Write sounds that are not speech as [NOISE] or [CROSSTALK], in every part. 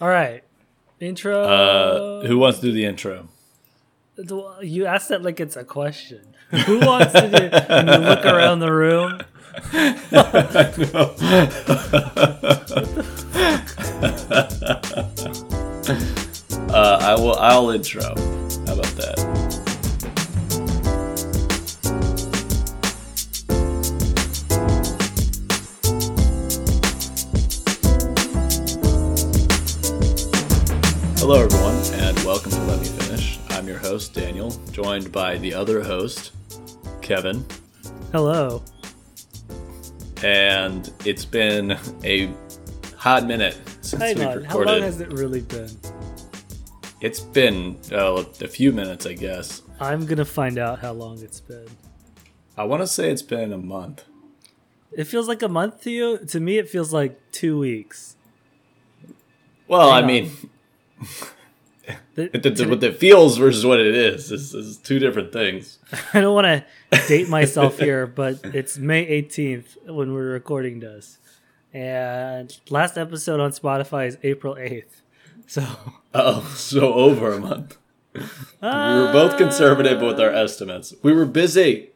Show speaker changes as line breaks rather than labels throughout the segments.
All right. Intro.
Uh, who wants to do the intro?
You asked that like it's a question. Who wants to do? And you look around the room. [LAUGHS]
uh, I will. I'll intro. Hello, everyone, and welcome to Let Me Finish. I'm your host, Daniel, joined by the other host, Kevin.
Hello.
And it's been a hot minute since
Hang
we've
on.
recorded.
How long has it really been?
It's been uh, a few minutes, I guess.
I'm gonna find out how long it's been.
I want to say it's been a month.
It feels like a month to you. To me, it feels like two weeks.
Well,
Hang
I
on.
mean, [LAUGHS]
The-
it, what it feels versus what it is is, is two different things. [LAUGHS]
I don't want to date myself here, but it's May 18th when we're recording this. And last episode on Spotify is April 8th. So, [LAUGHS]
Oh, so over a month. we were both conservative with our ah. estimates. We were busy.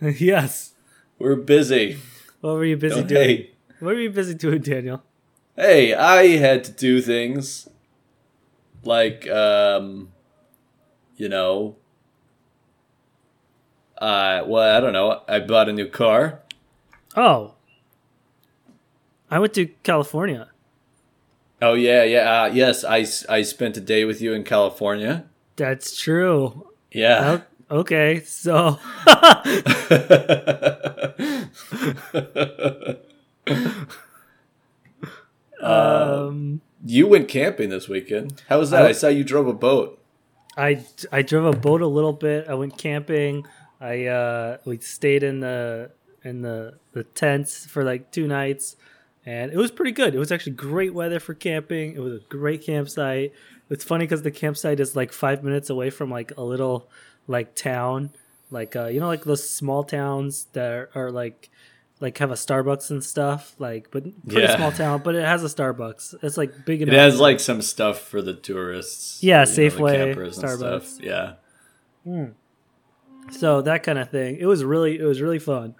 yes.
We are busy.
What were you busy doing? What were you busy doing, Daniel?
Hey, I had to do things like, um, you know, uh, well, I don't know. I bought a new car.
Oh. I went to California.
Oh yeah, yeah. Uh, yes, I, I spent a day with you in California.
That's true.
Yeah.
O- okay, so [LAUGHS] [LAUGHS] um
you went camping this weekend. How was that?
I-
I saw you drove a boat.
I I drove a boat a little bit. I went camping. I uh we stayed in the in the the tents for like two nights and it was pretty good. It was actually great weather for camping. It was a great campsite. It's funny cuz the campsite is like 5 minutes away from like a little like town like uh you know like those small towns that are, are like like have a Starbucks and stuff like but pretty
Yeah.
small town but it has a Starbucks. It's like big enough.
It has like some stuff for the tourists.
Yeah,
know,
Safeway,
campers
Starbucks.
stuff. Yeah. Hmm.
So that kind of thing. It was really it was really fun.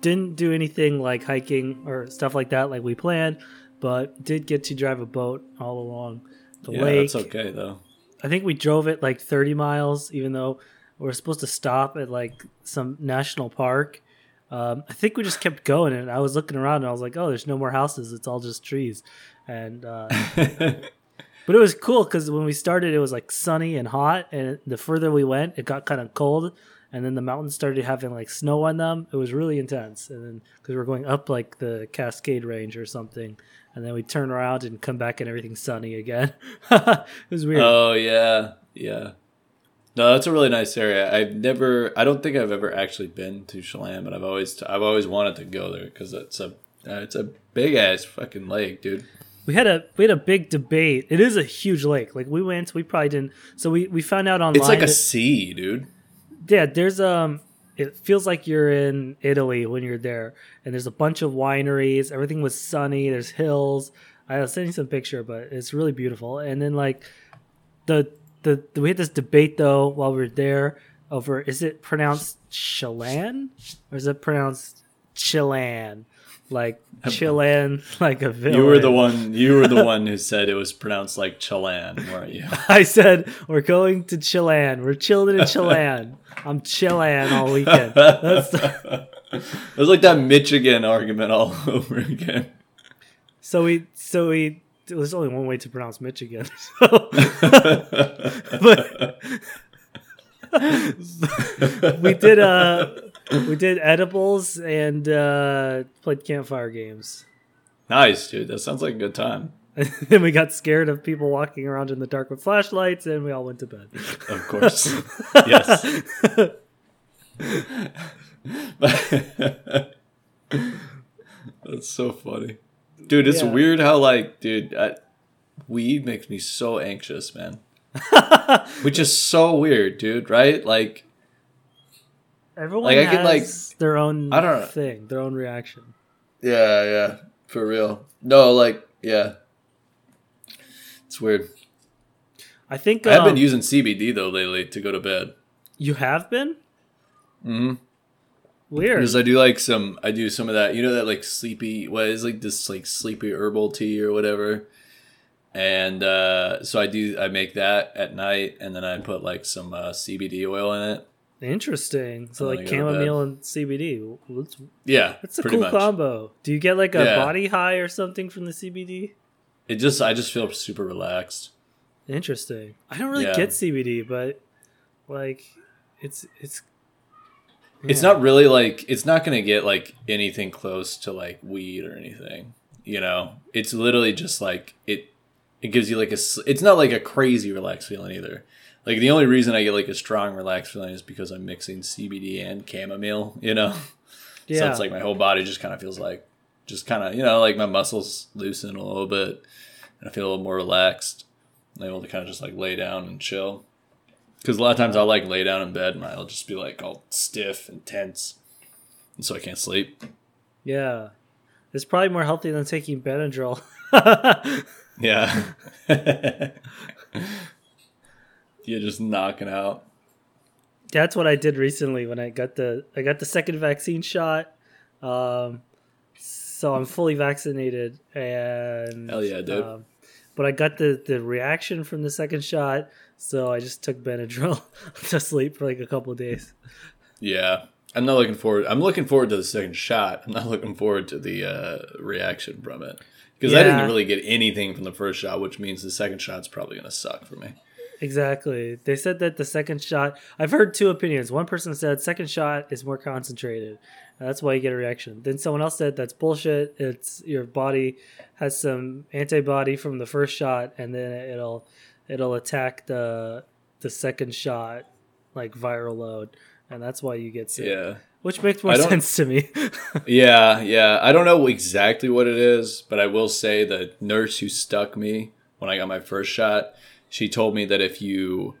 Didn't do anything like hiking or stuff like that like we planned, but did get to drive a boat all along the
Yeah,
lake.
that's okay though.
I think we drove it like 30 miles, even though we're supposed to stop at like some national park. Um, I think we just kept going, and I was looking around, and I was like, "Oh, there's no more houses; it's all just trees." And uh, [LAUGHS] but it was cool because when we started, it was like sunny and hot, and the further we went, it got kind of cold, and then the mountains started having like snow on them. It was really intense, and then because we're going up like the Cascade Range or something, and then we turn around and come back, and everything's sunny again. [LAUGHS] it was weird.
oh yeah, yeah. No, that's a really nice area. I've never. I don't think I've ever actually been to Chelan, but I've always. I've always wanted to go there because it's a. Uh, it's a big ass fucking lake, dude.
we had a we had a big debate. It is a huge lake. Like we went, we probably didn't. So we we found out online.
It's like a
that-
sea, dude.
yeah. There's um. It feels like you're in Italy when you're there, and there's a bunch of wineries. Everything was sunny. There's hills. I was sending some picture, but it's really beautiful. And then like the the we had this debate though while we were there over is it pronounced Chelan or is it pronounced Chilan? Like [LAUGHS] Chilan, like a villain.
You were the one. You were the one who [LAUGHS] said it was pronounced like Chelan, weren't you? [LAUGHS]
I said we're going to Chilan. We're chilling in Chilan. I'm Chilan all weekend. That's
It was like that Michigan argument all over again.
so we so we there's only one way to pronounce Michigan. [LAUGHS] So, but we did uh we did edibles and uh played campfire games.
nice, dude. That sounds like a good time.
And [LAUGHS] then we got scared of people walking around in the dark with flashlights and we all went to bed.
Of course. yes. [LAUGHS] That's so funny. Dude, it's
Yeah.
weird how, like, dude, I, weed makes me so anxious, man. [LAUGHS] Which is so weird, dude, right? Like,
Everyone
Like, I
has
like-
their own
I don't know.
thing, their own reaction.
yeah, yeah, for real. No, like, yeah. It's weird.
I think
I have
um,
been using CBD though lately to go to bed.
you have been
Mm-hmm.
Weird.
Because I do like some, I do some of that. You know that like sleepy, what is like this like sleepy herbal tea or whatever. And uh, so I do, I make that at night, and then I put like some uh, CBD oil in it.
Interesting. So like
I go to bed.
chamomile and CBD. That's,
Yeah,
that's a cool
much.
combo. Do you get like a
Yeah.
body high or something from the CBD?
It just, I just feel super relaxed.
Interesting. I don't really
Yeah.
get CBD, but like it's it's
It's not really like it's not gonna get like anything close to like weed or anything. You know, it's literally just like it. It gives you like a. It's not like a crazy relaxed feeling either. Like the only reason I get like a strong relaxed feeling is because I'm mixing CBD and chamomile. You know,
yeah. [LAUGHS]
so it's like my whole body just kind of feels like, just kind of you know like my muscles loosen a little bit, and I feel a little more relaxed. I'm able to kind of just like lay down and chill. Because a lot of times I'll like lay down in bed and I'll just be like all stiff and tense, and so I can't sleep.
yeah. It's probably more healthy than taking Benadryl. [LAUGHS]
Yeah. [LAUGHS] You're just knocking out.
That's what I did recently when I got the I got the second vaccine shot. Um, so I'm fully vaccinated, and
Hell yeah, dude.
Um, but I got the the reaction from the second shot, so I just took Benadryl [LAUGHS] to sleep for like a couple of days.
Yeah. I'm not looking forward. I'm looking forward to the second shot. I'm not looking forward to the uh, reaction from it because I didn't really get anything from the first shot, which means the second shot's probably gonna suck for me.
Exactly. They said that the second shot. I've heard two opinions. One person said second shot is more concentrated. That's why you get a reaction. Then someone else said that's bullshit. It's your body has some antibody from the first shot, and then it'll it'll attack the the second shot like viral load, and that's why you get sick.
Yeah.
Which makes more sense to me. [LAUGHS]
Yeah, yeah. I don't know exactly what it is, but I will say the nurse who stuck me when I got my first shot, she told me that if you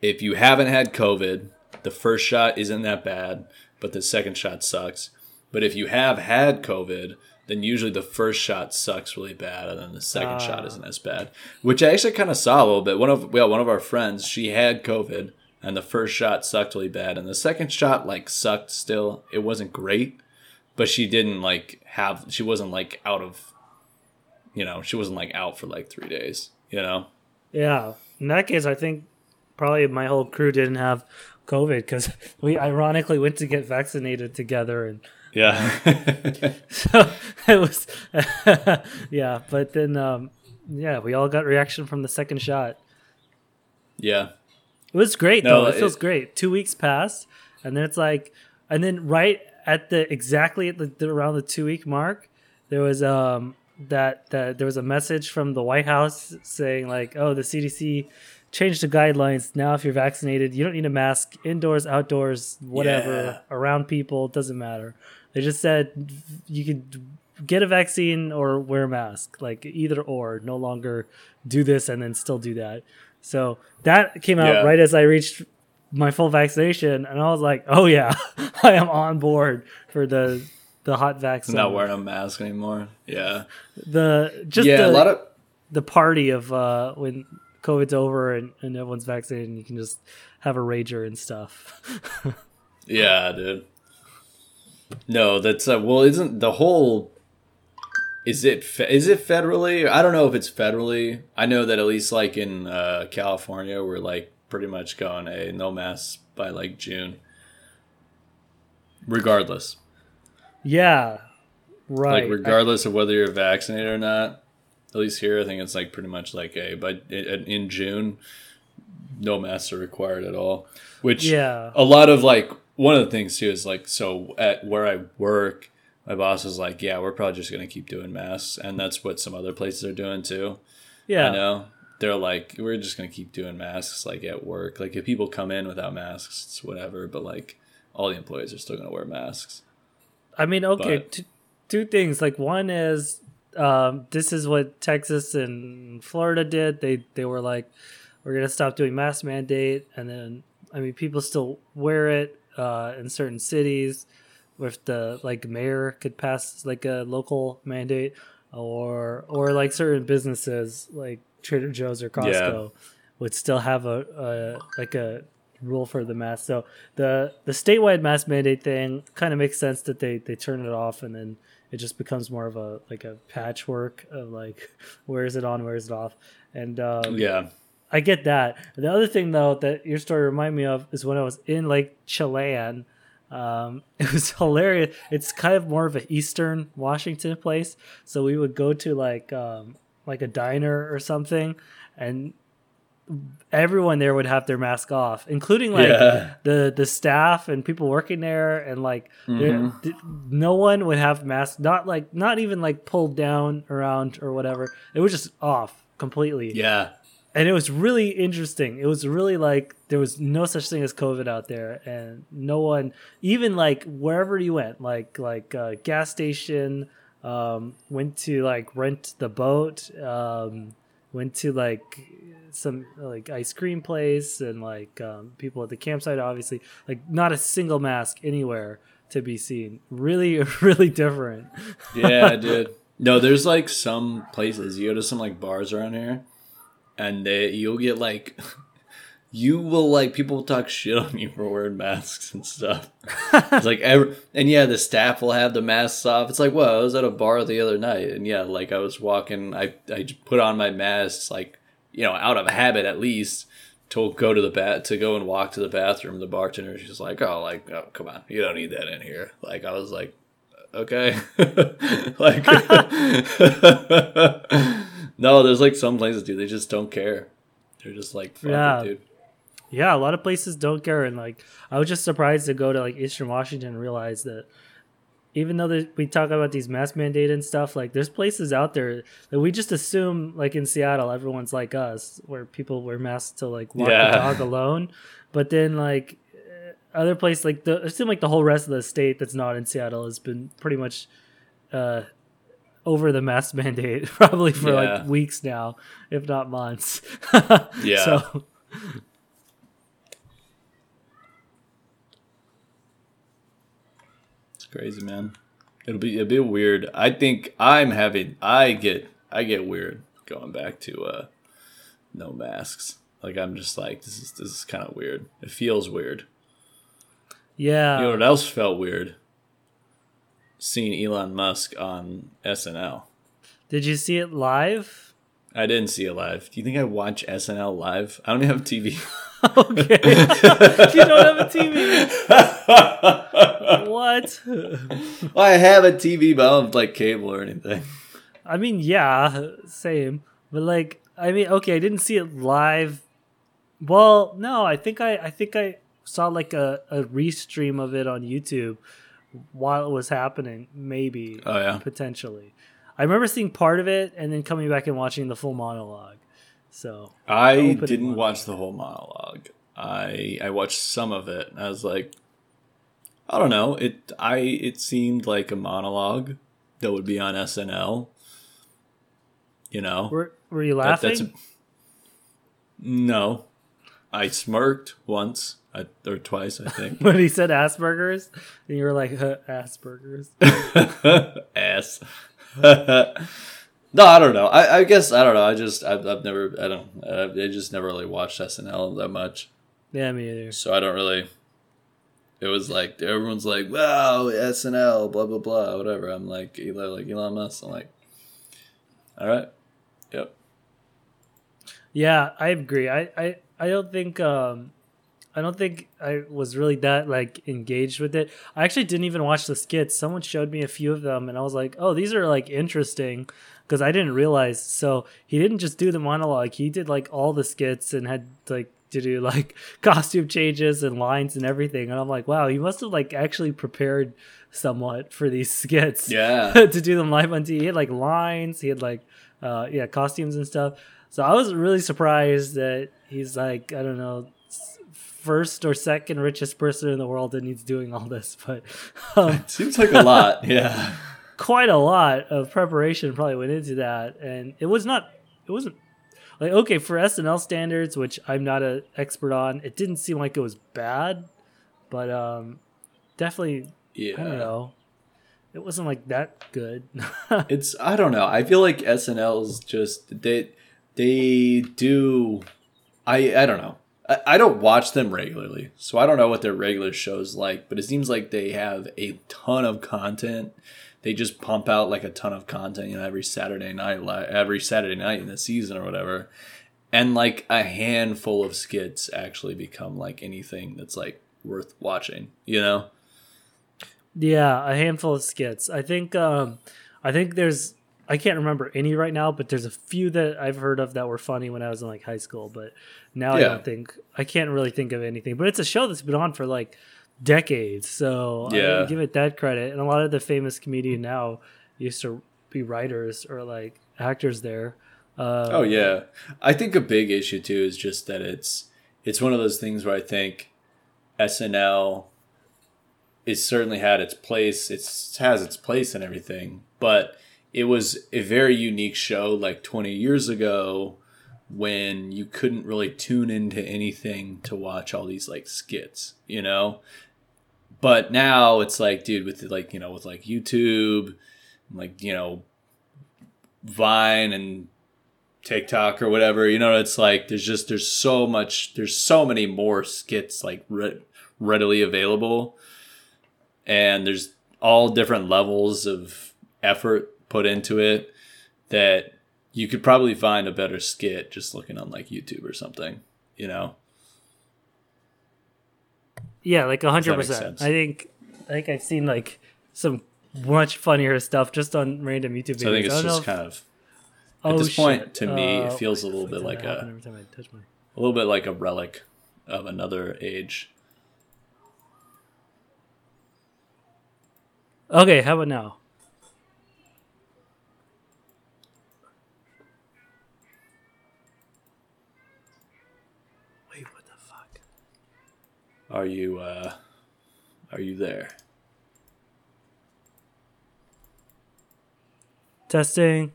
if you haven't had COVID, the first shot isn't that bad, but the second shot sucks. But if you have had COVID, then usually the first shot sucks really bad, and then the second shot
Ah.
isn't as bad. Which I actually kind of saw a little bit. One of well, one of our friends, she had COVID, and the first shot sucked really bad, and the second shot like sucked still. It wasn't great, but she didn't like have. She wasn't like out of. You know, she wasn't like out for like three days. You know.
yeah. In that case, I think probably my whole crew didn't have COVID because we ironically went to get vaccinated together and
Yeah. [LAUGHS] [LAUGHS]
so it was [LAUGHS] yeah but then um yeah we all got reaction from the second shot
yeah.
it was great
No,
though it,
it-
feels great two weeks passed and then it's like and then right at the exactly at the, the around the two week mark there was um that that there was a message from the white house saying like oh the cdc changed the guidelines now if you're vaccinated you don't need a mask indoors outdoors whatever
Yeah.
around people it doesn't matter they just said you could get a vaccine or wear a mask like either or no longer do this and then still do that so that came out
Yeah.
right as i reached my full vaccination and i was like oh yeah [LAUGHS] i am on board for the the hot vaccine
Not wearing a mask anymore. Yeah.
the just
yeah.
the,
a lot of.
the party of uh when covid's over and, and everyone's vaccinated and you can just have a rager and stuff [LAUGHS]
Yeah, dude. No, that's uh, well. Isn't the whole? Is it fe- is it federally? I don't know if it's federally. I know that at least like in uh, California, we're like pretty much going a no masks by like June. Regardless,
yeah right
like regardless of whether you're vaccinated or not. At least here, I think it's like pretty much like a but in, in June, no masks are required at all. Which
yeah
a lot of like one of the things too is like so at where I work, my boss is like, yeah, we're probably just gonna keep doing masks, and that's what some other places are doing too.
yeah
I know they're like, we're just gonna keep doing masks like at work. Like if people come in without masks, it's whatever, but like all the employees are still gonna wear masks.
I mean, okay,
But-
t- two things. Like one is um, this is what Texas and Florida did. They they were like, we're gonna stop doing mask mandate, and then I mean, people still wear it uh, in certain cities. If the like mayor could pass like a local mandate, or or like certain businesses like Trader Joe's or Costco would still have a, a like a rule for the mask. So the the statewide mask mandate thing kind of makes sense that they they turn it off and then it just becomes more of a like a patchwork of like [LAUGHS] where is it on, where is it off, and um,
Yeah.
I get that. The other thing though that your story reminded me of is when I was in like Chilan. Um, [LAUGHS] it was hilarious. It's kind of more of an Eastern Washington place, so we would go to like um, like a diner or something, and everyone there would have their mask off, including like
Yeah.
the the staff and people working there, and like
Mhm.
th- no one would have masks. Not like not even like pulled down around or whatever. It was just off completely
Yeah.
And it was really interesting. It was really like there was no such thing as COVID out there, and no one, even like wherever you went, like like uh, gas station, um, went to like rent the boat, um, went to like some like ice cream place, and like um, people at the campsite. Obviously, like not a single mask anywhere to be seen. Really, [LAUGHS] really different.
Yeah, dude. No, there's like some places you go to some like bars around here, and they you'll get like, [LAUGHS] you will like people will talk shit on you for wearing masks and stuff. [LAUGHS] it's like every, and yeah, the staff will have the masks off. It's like, well, I was at a bar the other night, and yeah, like I was walking, I I put on my mask like you know out of habit at least. To go to the bat to go and walk to the bathroom, the bartender she's like, "Oh, like, oh, come on, you don't need that in here." Like, I was like, okay [LAUGHS] like no there's like some places dude they just don't care they're just like
Yeah.
it, dude
Yeah, a lot of places don't care, and like I was just surprised to go to like Eastern Washington and realize that even though we talk about these mask mandate and stuff, like there's places out there that we just assume, like in Seattle, everyone's like us, where people wear masks to like walk
Yeah.
the dog alone, but then like eh, other places, like the it seems like the whole rest of the state that's not in Seattle has been pretty much uh over the mask mandate [LAUGHS] probably for
Yeah.
like weeks now, if not months. [LAUGHS]
Yeah.
So
it's crazy man it'll be it'll be weird i think i'm having i get i get weird going back to uh no masks like i'm just like this is this is kind of weird it feels weird
yeah.
you know what else felt weird seeing elon musk on snl
Did you see it live?
I didn't see it live. Do you think I watch SNL live? I don't even have a TV. [LAUGHS]
Okay. [LAUGHS] you don't have a TV. What?
Well, I have a TV, but I don't have like cable or anything.
I mean, yeah, same. But like, I mean, okay, I didn't see it live. Well, no, I think I, I think I saw like a, a restream of it on YouTube while it was happening. Maybe,
Oh yeah.
potentially. I remember seeing part of it and then coming back and watching the full monologue. So
I didn't
one.
watch the whole monologue. I I watched some of it. I was like, I don't know. It I it seemed like a monologue that would be on SNL. You know,
were were you
That-
laughing?
no. I smirked once I, or twice, I think. [LAUGHS]
when he said Asperger's, and you were like huh, Asperger's. [LAUGHS]
ass. [LAUGHS] no, I don't know. I, I guess I don't know. I just I've, I've never I don't I just never really watched SNL that much,
Yeah, me either.
so I don't really. It was like everyone's like, "Wow, SNL, blah blah blah, whatever." I'm like, Elon, like Elon Musk. I'm like, all right, yep,
Yeah, I agree. I, I, I don't think um I don't think I was really that like engaged with it. I actually didn't even watch the skits. Someone showed me a few of them and I was like, "Oh, these are like interesting." Because I didn't realize. So he didn't just do the monologue. He did like all the skits and had like to do [LAUGHS] like costume changes and lines and everything. And I'm like, wow, he must have like actually prepared somewhat for these [LAUGHS] skits.
yeah, [LAUGHS]
to do them live on TV. He had like lines, he had like uh yeah, costumes and stuff. So I was really surprised that he's like, I don't know, first or second richest person in the world and he's doing all this, but [LAUGHS] um,
seems like a lot. [LAUGHS] Yeah,
quite a lot of preparation probably went into that and it was not it wasn't like okay for SNL standards, which I'm not an expert on, it didn't seem like it was bad, but um definitely
yeah.
I don't know. it wasn't like that good. [LAUGHS]
it's I don't know. I feel like SNL's just they they do. I I don't know. I, don't watch them regularly, so I don't know what their regular shows like. But it seems like they have a ton of content. They just pump out like a ton of content, you know, every Saturday night, every Saturday night in the season or whatever. And like a handful of skits actually become like anything that's like worth watching, you know?
Yeah, a handful of skits. I think um I think there's I can't remember any right now, but there's a few that I've heard of that were funny when I was in like high school, but now yeah. I don't think I can't really think of anything. But it's a show that's been on for like decades, so yeah. I give it that credit. And a lot of the famous comedian now used to be writers or like actors there.
Uh, oh yeah, I think a big issue too is just that it's it's one of those things where I think SNL is certainly had its place. It has its place and everything, but it was a very unique show like 20 years ago when you couldn't really tune into anything to watch all these like skits, you know? But now it's like, dude, with like, you know, with like YouTube, like, you know, Vine and TikTok or whatever, you know, it's like there's just there's so much there's so many more skits like re- readily available and there's all different levels of effort put into it that you could probably find a better skit just looking on like YouTube or something, you know.
Yeah, like hundred percent. I think I think I've seen like some much funnier stuff just on random YouTube videos. So I think it's I just
if... kind of at oh, this point shit. to me uh, it feels a little bit like a my... a little bit like a relic of another age.
Okay, how about now? Wait, what the fuck?
Are you uh are you there?
Testing.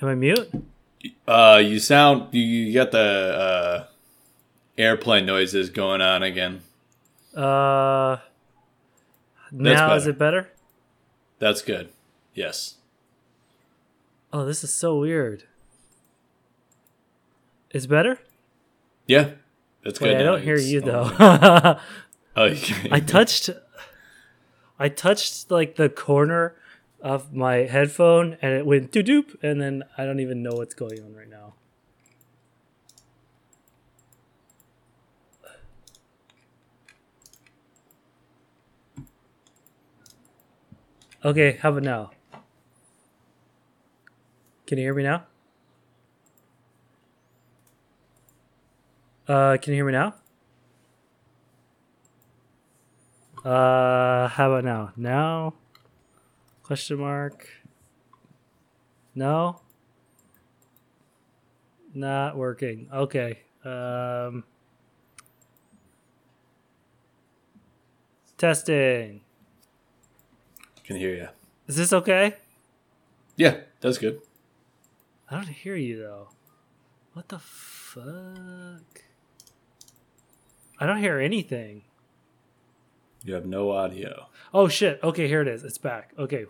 Am I mute?
Uh you sound you, you got the uh airplane noises going on again.
Uh now is it better?
That's good. Yes.
Oh, this is so weird. It's better?
Yeah. That's good.
Wait, I don't hear you though. [LAUGHS] oh, okay. I touched I touched like the corner of my headphone and it went doop doop and then I don't even know what's going on right now. Okay, how about now? Can you hear me now? Uh, can you hear me now? Uh, how about now? Now? Question mark. No? Not working. Okay. Um, testing.
Can hear you.
Is this okay?
Yeah, that's good.
I don't hear you though. What the fuck? I don't hear anything.
You have no audio.
Oh shit. Okay, here it is. It's back. Okay.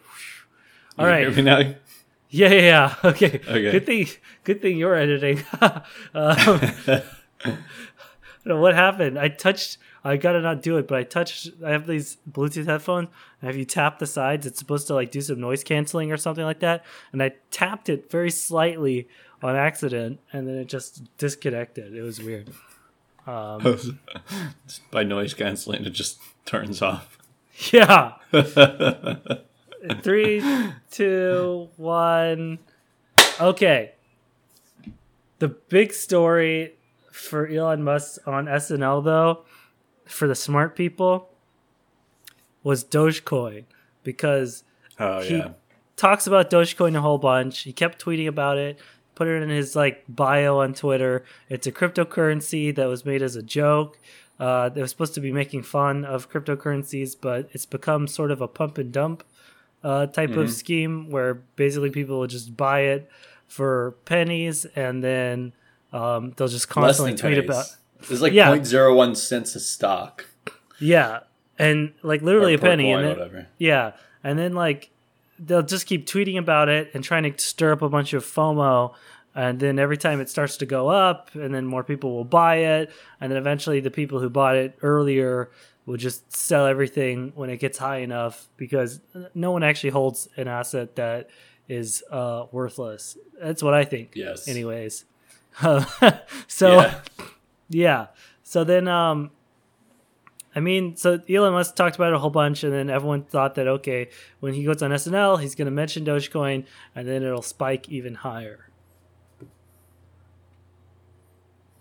All you right.
Hear me now?
Yeah, yeah, yeah. [LAUGHS] Okay. Okay. Good thing. Good thing you're editing. [LAUGHS] um, I don't know what happened. I touched I gotta not do it, but I touched. I have these Bluetooth headphones, and if you tap the sides, it's supposed to like do some noise canceling or something like that. And I tapped it very slightly on accident, and then it just disconnected. It was weird. Um, [LAUGHS]
By noise canceling, it just turns off. [LAUGHS]
Yeah. [LAUGHS] Three, two, one. Okay. The big story for Elon Musk on SNL, though, for the smart people was Dogecoin because
oh, he yeah.
talks about Dogecoin a whole bunch. He kept tweeting about it, put it in his like bio on Twitter. It's a cryptocurrency that was made as a joke. Uh, they were supposed to be making fun of cryptocurrencies, but it's become sort of a pump and dump uh, type mm-hmm. of scheme where basically people will just buy it for pennies and then um, they'll just constantly tweet pennies. about
it's like yeah. 0.01 cents a stock.
Yeah. and like literally
Or
a penny, and then,
whatever.
yeah, and then like they'll just keep tweeting about it and trying to stir up a bunch of FOMO. And then every time it starts to go up, and then more people will buy it, and then eventually the people who bought it earlier will just sell everything when it gets high enough because no one actually holds an asset that is uh, worthless. That's what I think.
Yes.
Anyways, [LAUGHS] so
Yeah. [LAUGHS]
yeah. So then, um, I mean, so Elon Musk talked about it a whole bunch, and then everyone thought that okay, when he goes on SNL, he's going to mention Dogecoin, and then it'll spike even higher.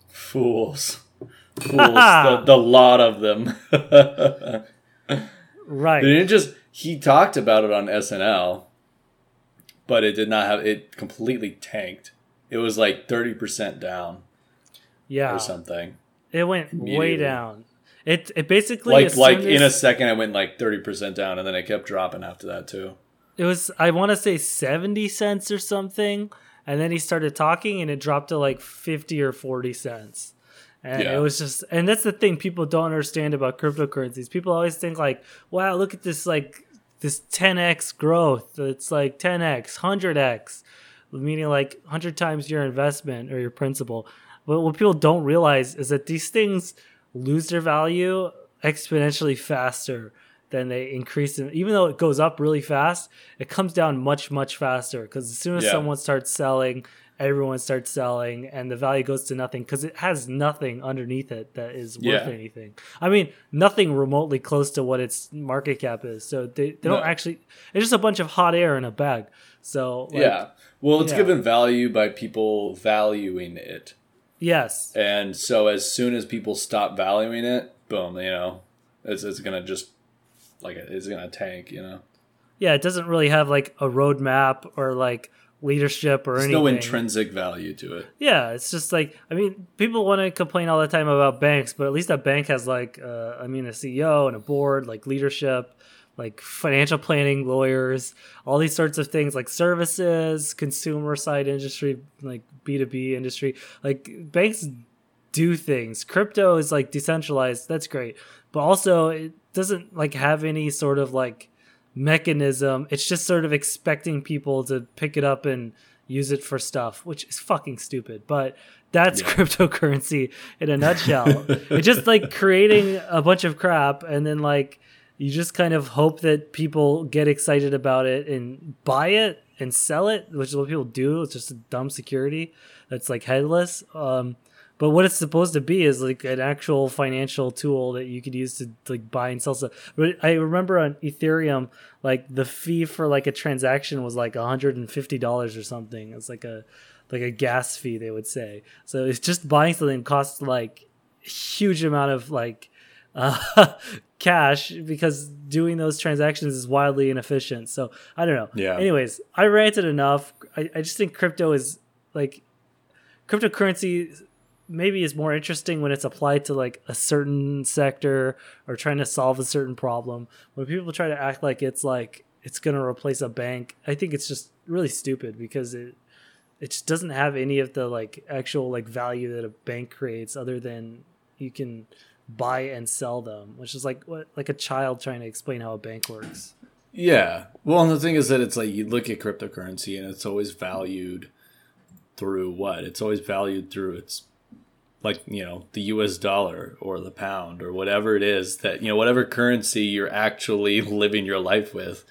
Fools. [LAUGHS] Fools. the, the lot of them. [LAUGHS]
Right.
They didn't just he talked about it on SNL, but it did not have it completely tanked. It was like thirty percent down
Yeah.
or something.
It went way down. It it basically
Like like in a second I went like thirty percent down and then it kept dropping after that too.
it was I want to say seventy cents or something, and then he started talking, and it dropped to like fifty or forty cents. And
Yeah.
it was just, and that's the thing people don't understand about cryptocurrencies. People always think like, "Wow, look at this like this 10x growth. It's like 10x, 100x, meaning like 100 times your investment or your principal." But what people don't realize is that these things lose their value exponentially faster than they increase them. Even though it goes up really fast, it comes down much, much faster because as soon as
Yeah.
someone starts selling, everyone starts selling, and the value goes to nothing because it has nothing underneath it that is worth
Yeah.
anything. I mean, nothing remotely close to what its market cap is. So they, they don't actually, it's just a bunch of hot air in a bag. So, like,
yeah. Well, it's
yeah.
given value by people valuing it.
Yes.
And so as soon as people stop valuing it, boom, you know, it's, it's going to just like it's going to tank, you know.
Yeah, it doesn't really have like a roadmap or like leadership or
There's
anything.
no intrinsic value to it.
Yeah, it's just like I mean, people want to complain all the time about banks, but at least a bank has like uh, I mean, a CEO and a board, like leadership, like financial planning, lawyers, all these sorts of things, like services, consumer side industry, like B two B industry. Like banks do things. Crypto is like decentralized. That's great, but also it doesn't like have any sort of like mechanism. It's just sort of expecting people to pick it up and use it for stuff, which is fucking stupid. But that's
Yeah.
cryptocurrency in a nutshell. it's just like creating a bunch of crap and then like you just kind of hope that people get excited about it and buy it and sell it, which is what people do. It's just a dumb security that's like headless. Um, but what it's supposed to be is like an actual financial tool that you could use to like buy and sell stuff. But I remember on Ethereum, like the fee for like a transaction was like $150 or something. It's like a like a gas fee, they would say. So it's just buying something costs like huge amount of like [LAUGHS] uh, cash because doing those transactions is wildly inefficient. So I don't know.
Yeah.
Anyways, I ranted enough. I, I just think crypto is like cryptocurrency maybe is more interesting when it's applied to like a certain sector or trying to solve a certain problem. When people try to act like it's like it's going to replace a bank, I think it's just really stupid because it it just doesn't have any of the like actual like value that a bank creates other than you can buy and sell them, which is like what like a child trying to explain how a bank works.
Yeah. Well, and the thing is that it's like you look at cryptocurrency and it's always valued through what? It's always valued through its like, you know, the US dollar or the pound or whatever it is that, you know, whatever currency you're actually [LAUGHS] living your life with.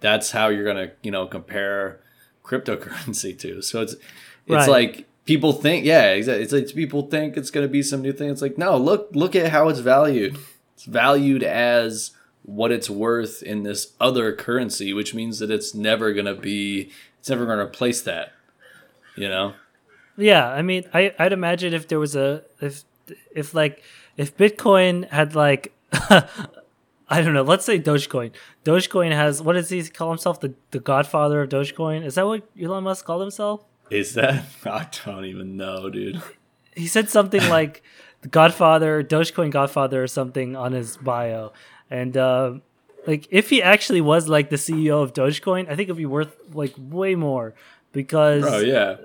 That's how you're going to, you know, compare cryptocurrency to. So it's it's
Right.
like people think, yeah, exactly. It's like people think it's going to be some new thing. It's like, no, look look at how it's valued. It's valued as what it's worth in this other currency, which means that it's never going to be, it's never going to replace that. You know?
Yeah, I mean, I I'd imagine if there was a if if like if Bitcoin had like [LAUGHS] I don't know, let's say Dogecoin. Dogecoin has what does he call himself? The the godfather of Dogecoin? Is that what Elon Musk called himself?
Is that? [LAUGHS] I don't even know, dude.
He said something [LAUGHS] like the Godfather, Dogecoin Godfather, or something on his bio, and uh, like if he actually was like the CEO of Dogecoin, I think it'd be worth like way more because
Oh, yeah.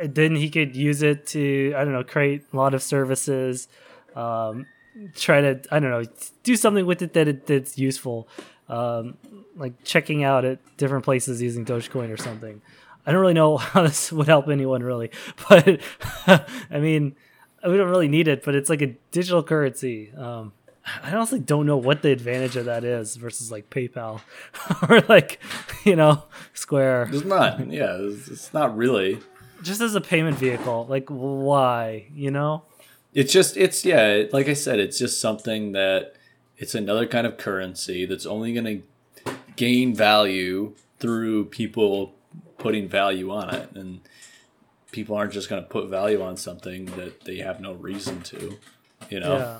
then he could use it to I don't know create a lot of services. Um, try to I don't know do something with it that it, that's useful, um, like checking out at different places using Dogecoin or something. I don't really know [LAUGHS] how this would help anyone really, [LAUGHS] but [LAUGHS] I mean, we don't really need it. But it's like a digital currency. Um, I honestly don't know what the advantage of that is versus like PayPal or like you know Square.
It's not. Yeah, it's, it's not really.
Just as a payment vehicle, like why? You know.
It's just it's yeah, like I said, it's just something that it's another kind of currency that's only going to gain value through people putting value on it and people aren't just going to put value on something that they have no reason to, you know. Yeah.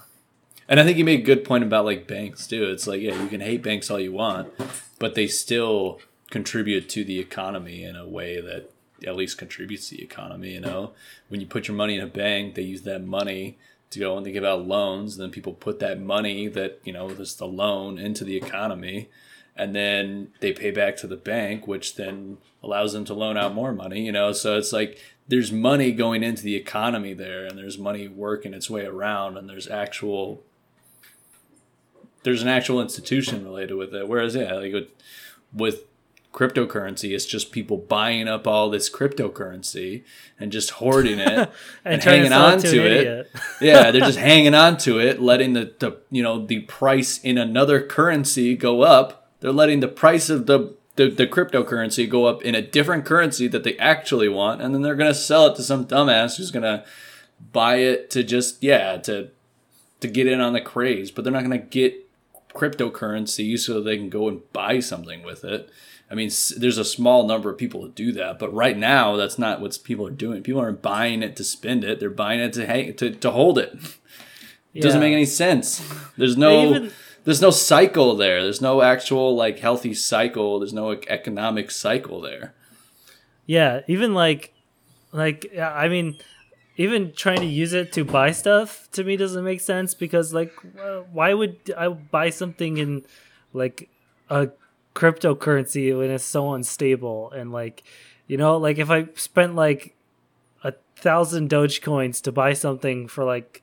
And I think you made a good point about like banks too. It's like yeah, you can hate banks all you want, but they still contribute to the economy in a way that at least contributes to the economy. You know, when you put your money in a bank, they use that money to go and they give out loans. And then people put that money that you know, this the loan into the economy, and then they pay back to the bank, which then allows them to loan out more money. You know, so it's like there's money going into the economy there, and there's money working its way around, and there's actual there's an actual institution related with it. Whereas yeah, like with, with cryptocurrency. It's just people buying up all this cryptocurrency and just hoarding it [LAUGHS] and, and hanging on to, to it. [LAUGHS] yeah, they're just hanging on to it, letting the, the you know the price in another currency go up. They're letting the price of the, the the cryptocurrency go up in a different currency that they actually want, and then they're gonna sell it to some dumbass who's gonna buy it to just yeah to to get in on the craze, but they're not gonna get cryptocurrency so they can go and buy something with it. I mean, there's a small number of people who do that, but right now that's not what people are doing. People aren't buying it to spend it; they're buying it to hang to, to hold it. [LAUGHS] It yeah. doesn't make any sense. There's no even, there's no cycle there. There's no actual like healthy cycle. There's no economic cycle there.
Yeah, even like like I mean, even trying to use it to buy stuff to me doesn't make sense because like why would I buy something in like a cryptocurrency when it's so unstable and like you know like if i spent like a thousand dogecoins to buy something for like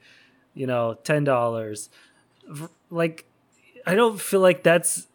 you know ten dollars like i don't feel like that's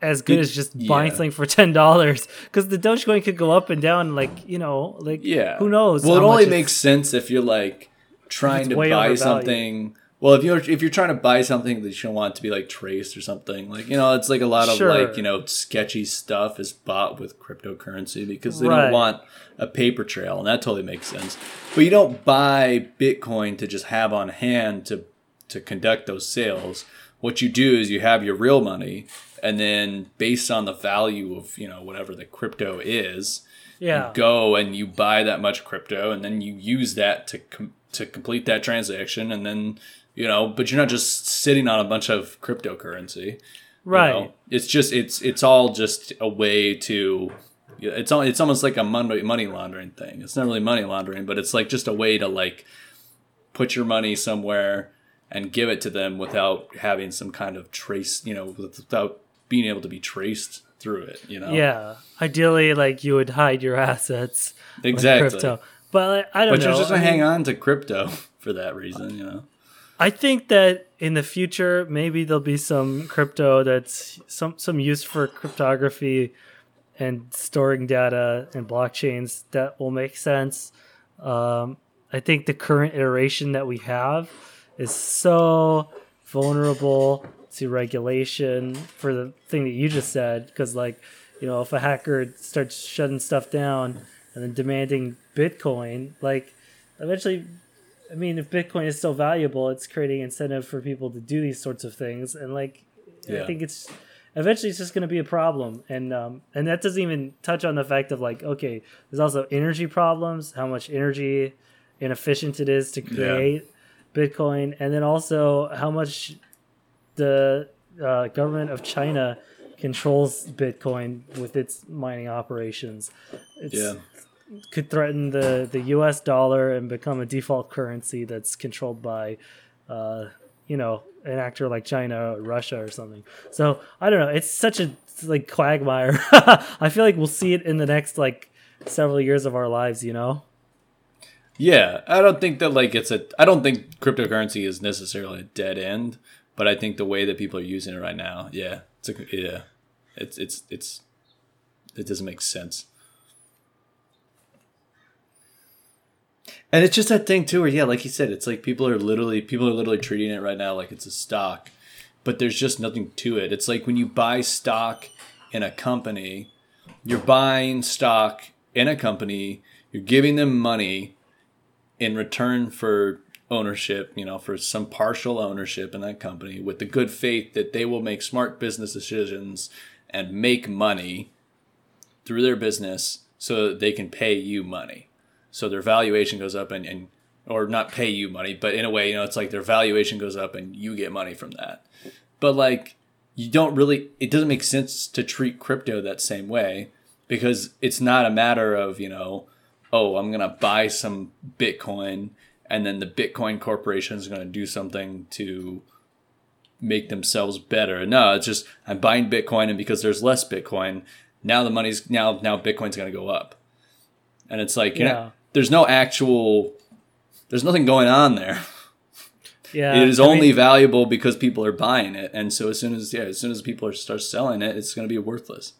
as good it, as just yeah. buying something for ten dollars because the dogecoin could go up and down like you know like
yeah
who knows
well it only makes sense if you're like trying to buy something well, if you're if you're trying to buy something that you don't want to be like traced or something, like you know, it's like a lot of sure. like you know sketchy stuff is bought with cryptocurrency because they right. don't want a paper trail, and that totally makes sense. But you don't buy Bitcoin to just have on hand to to conduct those sales. What you do is you have your real money, and then based on the value of you know whatever the crypto is,
yeah,
go and you buy that much crypto, and then you use that to com- to complete that transaction, and then you know, but you're not just sitting on a bunch of cryptocurrency.
Right.
You know? It's just it's it's all just a way to it's all, it's almost like a money money laundering thing. It's not really money laundering, but it's like just a way to like put your money somewhere and give it to them without having some kind of trace, you know, without being able to be traced through it, you know.
Yeah. Ideally like you would hide your assets
exactly. crypto.
But I don't
but
know.
But you're just
going
to hang on to crypto [LAUGHS] for that reason, you know.
I think that in the future, maybe there'll be some crypto that's some some use for cryptography and storing data and blockchains that will make sense. Um, I think the current iteration that we have is so vulnerable to regulation for the thing that you just said. Because, like, you know, if a hacker starts shutting stuff down and then demanding Bitcoin, like, eventually I mean, if Bitcoin is so valuable, it's creating incentive for people to do these sorts of things, and like, yeah. I think it's eventually it's just going to be a problem, and um, and that doesn't even touch on the fact of like, okay, there's also energy problems, how much energy inefficient it is to create yeah. Bitcoin, and then also how much the uh, government of China controls Bitcoin with its mining operations. It's,
yeah
could threaten the the U.S. dollar and become a default currency that's controlled by, uh, you know, an actor like China or Russia or something. So I don't know. It's such a like quagmire. [LAUGHS] I feel like we'll see it in the next like several years of our lives. You know.
Yeah, I don't think that like it's a. I don't think cryptocurrency is necessarily a dead end, but I think the way that people are using it right now, yeah, it's a yeah, it's it's it's it doesn't make sense. And it's just that thing too, where yeah, like you said, it's like people are literally people are literally treating it right now like it's a stock, but there's just nothing to it. It's like when you buy stock in a company, you're buying stock in a company, you're giving them money in return for ownership, you know, for some partial ownership in that company with the good faith that they will make smart business decisions and make money through their business so that they can pay you money. So their valuation goes up and, and or not pay you money, but in a way, you know, it's like their valuation goes up and you get money from that. But like you don't really it doesn't make sense to treat crypto that same way because it's not a matter of, you know, oh, I'm going to buy some Bitcoin and then the Bitcoin corporation is going to do something to make themselves better. No, it's just I'm buying Bitcoin and because there's less Bitcoin, now the money's now now Bitcoin's going to go up. And it's like, yeah, know, there's no actual there's nothing going on there. Yeah. It is I only mean, valuable because people are buying it. And so as soon as yeah, as soon as people are start selling it, it's going to be worthless.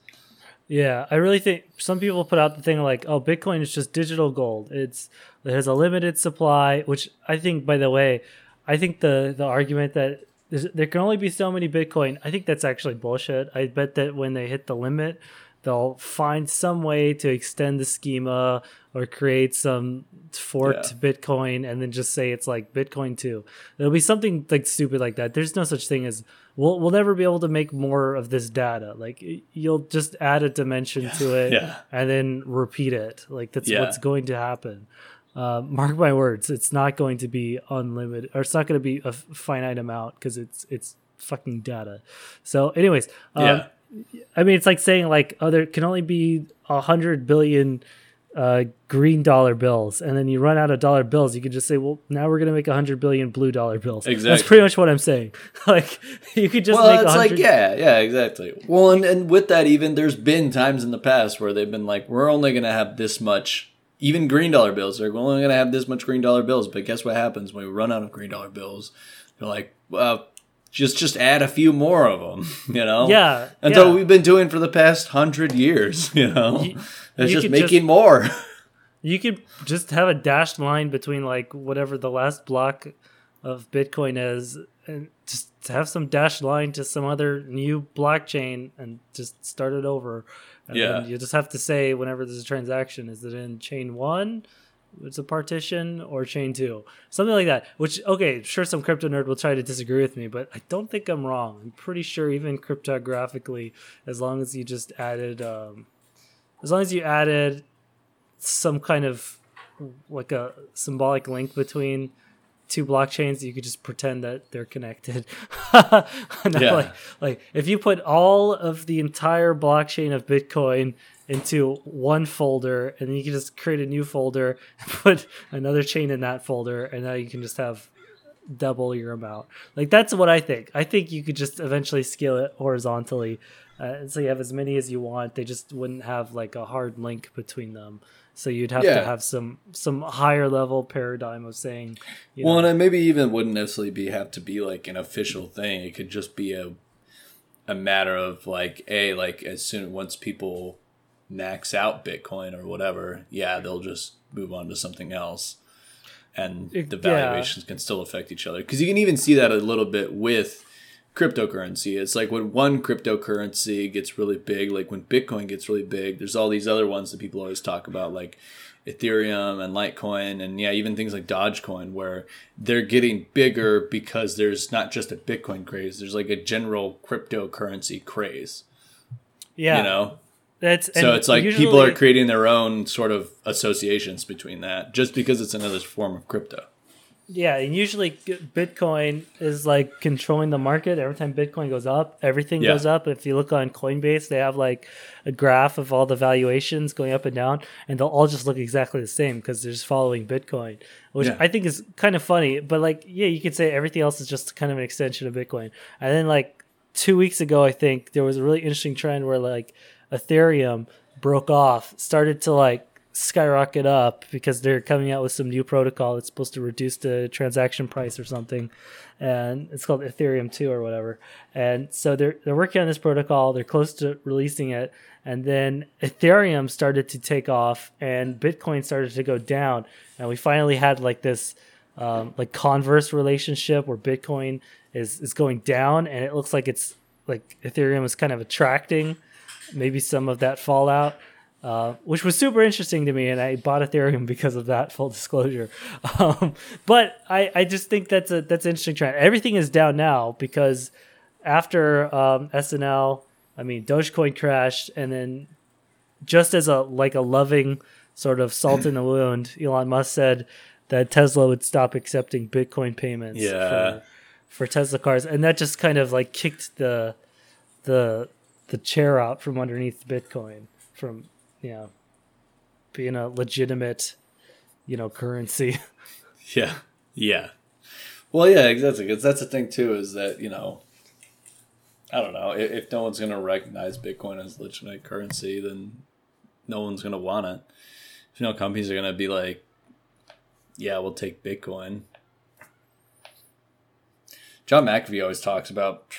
Yeah, I really think some people put out the thing like, "Oh, Bitcoin is just digital gold. It's it has a limited supply." Which I think, by the way, I think the the argument that there can only be so many Bitcoin, I think that's actually bullshit. I bet that when they hit the limit, they'll find some way to extend the schema or create some forked yeah. Bitcoin and then just say it's like Bitcoin 2. There'll be something like stupid like that. There's no such thing as we'll we'll never be able to make more of this data. Like you'll just add a dimension yeah. to it yeah. and then repeat it. Like that's what's going to happen. Uh, mark my words, it's not going to be unlimited or it's not going to be a finite amount because it's it's fucking data. So anyways, um, yeah I mean, it's like saying like, oh, there can only be a hundred billion uh, green dollar bills, and then you run out of dollar bills. You can just say, well, now we're gonna make a hundred billion blue dollar bills. Exactly. That's pretty much what I'm saying. [LAUGHS] like, you could just
well, make. It's 100- like yeah, yeah, exactly. Well, and, and with that, even there's been times in the past where they've been like, we're only gonna have this much. Even green dollar bills, they're only going to have this much green dollar bills. But guess what happens when we run out of green dollar bills? They're like, well, just just add a few more of them, [LAUGHS] you know.
Yeah,
and yeah. we've been doing for the past hundred years, [LAUGHS] you know. You, it's just making just, more. [LAUGHS]
You could just have a dashed line between like whatever the last block of Bitcoin is, and just have some dashed line to some other new blockchain, and just start it over. And yeah, you just have to say whenever there's a transaction, is it in chain one? It's a partition or chain two, something like that. Which okay, sure, some crypto nerd will try to disagree with me, but I don't think I'm wrong. I'm pretty sure even cryptographically, as long as you just added, um, as long as you added some kind of like a symbolic link between two blockchains, you could just pretend that they're connected. [LAUGHS] yeah. like, like if you put all of the entire blockchain of Bitcoin into one folder and then you can just create a new folder [LAUGHS] put another chain in that folder and now you can just have double your amount. Like that's what i think. I think you could just eventually scale it horizontally. Uh, so you have as many as you want. They just wouldn't have like a hard link between them. So you'd have yeah. to have some some higher level paradigm of saying
well know, and maybe even wouldn't necessarily be have to be like an official thing. It could just be a a matter of like a like as soon once people max out Bitcoin or whatever, yeah, they'll just move on to something else. And the valuations yeah. can still affect each other. Because you can even see that a little bit with cryptocurrency. It's like when one cryptocurrency gets really big, like when Bitcoin gets really big, there's all these other ones that people always talk about, like Ethereum and Litecoin, and yeah, even things like Dogecoin, where they're getting bigger because there's not just a Bitcoin craze, there's like a general cryptocurrency craze.
Yeah.
You know? That's so it's like usually, people are creating their own sort of associations between that just because it's another form of crypto.
Yeah, and usually Bitcoin is like controlling the market. Every time Bitcoin goes up, everything yeah. goes up. If you look on Coinbase, they have like a graph of all the valuations going up and down, and they'll all just look exactly the same because they're just following Bitcoin, which yeah. I think is kind of funny. But like, yeah, you could say everything else is just kind of an extension of Bitcoin. And then like two weeks ago, I think there was a really interesting trend where like Ethereum broke off, started to like skyrocket up because they're coming out with some new protocol that's supposed to reduce the transaction price or something, and it's called Ethereum two or whatever. And so they're they're working on this protocol. They're close to releasing it, and then Ethereum started to take off, and Bitcoin started to go down, and we finally had like this. Um, like converse relationship where Bitcoin is is going down, and it looks like it's like Ethereum is kind of attracting maybe some of that fallout, uh, which was super interesting to me. And I bought Ethereum because of that. Full disclosure, [LAUGHS] um, but I, I just think that's a that's an interesting trend. Everything is down now because after um, SNL, I mean Dogecoin crashed, and then just as a like a loving sort of salt in the [CLEARS THROAT] wound, Elon Musk said that Tesla would stop accepting Bitcoin payments.
Yeah.
For, for Tesla cars, and that just kind of like kicked the the the chair out from underneath Bitcoin from you know being a legitimate you know currency. [LAUGHS]
Yeah, yeah. Well, yeah, exactly. Because that's the thing too is that you know, I don't know if, if no one's going to recognize Bitcoin as legitimate currency, then no one's going to want it. If know companies are going to be like, yeah, we'll take Bitcoin. John McAfee always talks about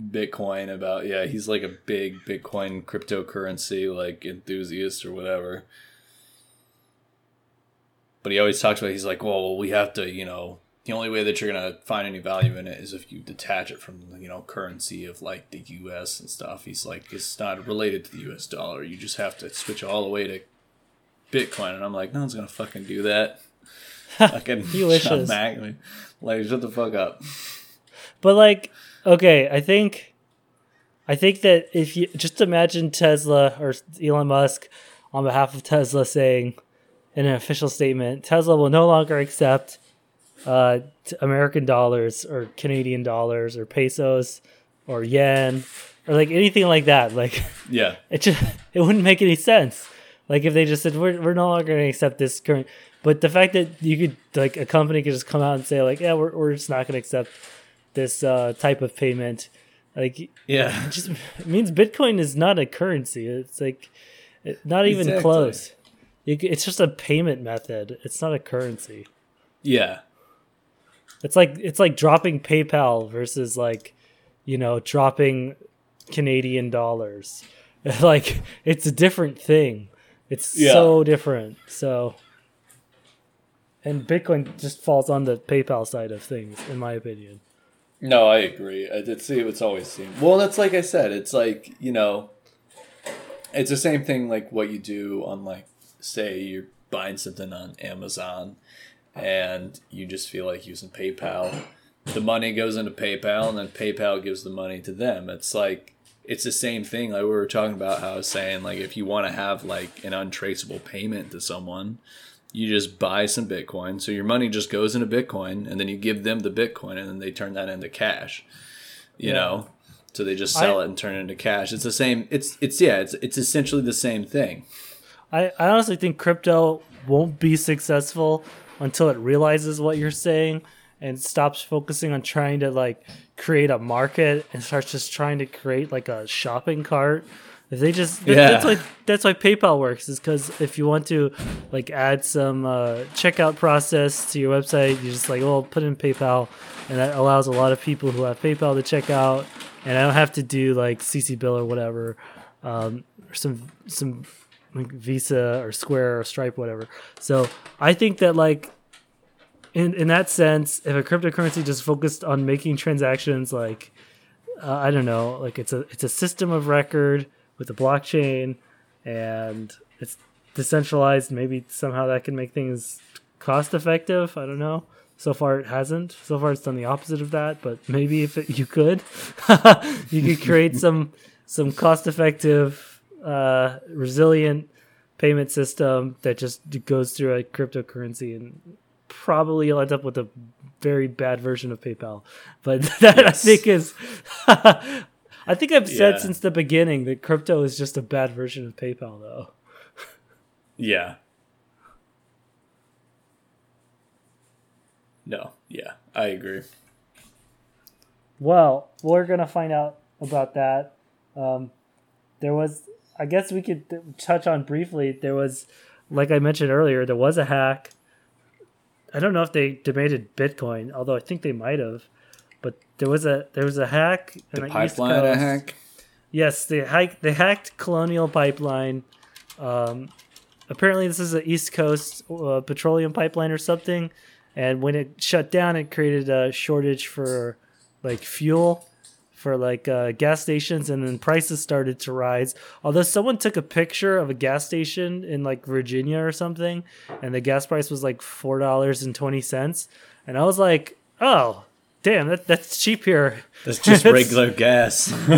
Bitcoin about yeah, he's like a big Bitcoin cryptocurrency like enthusiast or whatever. But he always talks about he's like, well, we have to, you know, the only way that you're gonna find any value in it is if you detach it from you know currency of like the U.S. and stuff. He's like, it's not related to the U.S. dollar. You just have to switch all the way to Bitcoin. And I'm like, no one's gonna fucking do that. [LAUGHS] fucking
He wishes.
Mac, like, shut the fuck up.
But like, okay, I think, I think that if you just imagine Tesla or Elon Musk on behalf of Tesla saying in an official statement, Tesla will no longer accept uh, American dollars or Canadian dollars or pesos or yen or like anything like that. Like
Yeah. [LAUGHS]
it just it wouldn't make any sense. Like if they just said we're we're no longer going to accept this current, but the fact that you could like a company could just come out and say like yeah we're we're just not going to accept this uh, type of payment, like it
Yeah.
just it [LAUGHS] means Bitcoin is not a currency. It's like it, not even
Exactly.
close. It's just a payment method. It's not a currency.
Yeah.
It's like it's like dropping PayPal versus like, you know, dropping Canadian dollars. [LAUGHS] like it's a different thing. It's
Yeah.
so different. So and Bitcoin just falls on the PayPal side of things, in my opinion.
No, I agree. I did see it's always seemed. Well, that's like I said. It's like you know, it's the same thing like what you do on like say you're buying something on Amazon, and you just feel like using PayPal. The money goes into PayPal, and then PayPal gives the money to them. It's like it's the same thing. Like we were talking about how I was saying like if you want to have like an untraceable payment to someone, you just buy some Bitcoin. So your money just goes into Bitcoin, and then you give them the Bitcoin, and then they turn that into cash. You
Yeah.
know, so they just sell
I-
it and turn it into cash. It's the same. It's it's yeah. It's it's essentially the same thing.
I, I honestly think crypto won't be successful until it realizes what you're saying and stops focusing on trying to like create a market and starts just trying to create like a shopping cart. If they just that- that's why that's why PayPal works is because if you want to like add some uh, checkout process to your website, you just like well put in PayPal, and that allows a lot of people who have PayPal to check out, and I don't have to do like CCBill or whatever, um, or some some like Visa or Square or Stripe, whatever. So I think that like in in that sense, if a cryptocurrency just focused on making transactions, like uh, I don't know, like it's a it's a system of record with a blockchain, and it's decentralized. Maybe somehow that can make things cost effective. I don't know. So far, it hasn't. So far, it's done the opposite of that. But maybe if it, you could, [LAUGHS] you could create some some cost effective, uh, resilient payment system that just goes through a cryptocurrency, and probably you'll end up with a very bad version of PayPal. But [LAUGHS] that I think is. [LAUGHS] I think I've said
Yeah.
since the beginning that crypto is just a bad version of PayPal, though.
Yeah. No. Yeah, I agree.
Well, we're gonna find out about that. Um, there was, I guess, we could th- touch on briefly. There was like I mentioned earlier, there was a hack. I don't know if they demanded Bitcoin, although I think they might have. There was a there was a hack.
The
East
pipeline
Coast.
hack.
Yes, they hacked they hacked Colonial Pipeline. Um, apparently, this is an East Coast uh, petroleum pipeline or something. And when it shut down, it created a shortage for like fuel for like uh, gas stations, and then prices started to rise. Although someone took a picture of a gas station in like Virginia or something, and the gas price was like four dollars and twenty cents, and I was like, oh. Damn, that, that's cheap here.
That's just [LAUGHS] regular gas. [LAUGHS]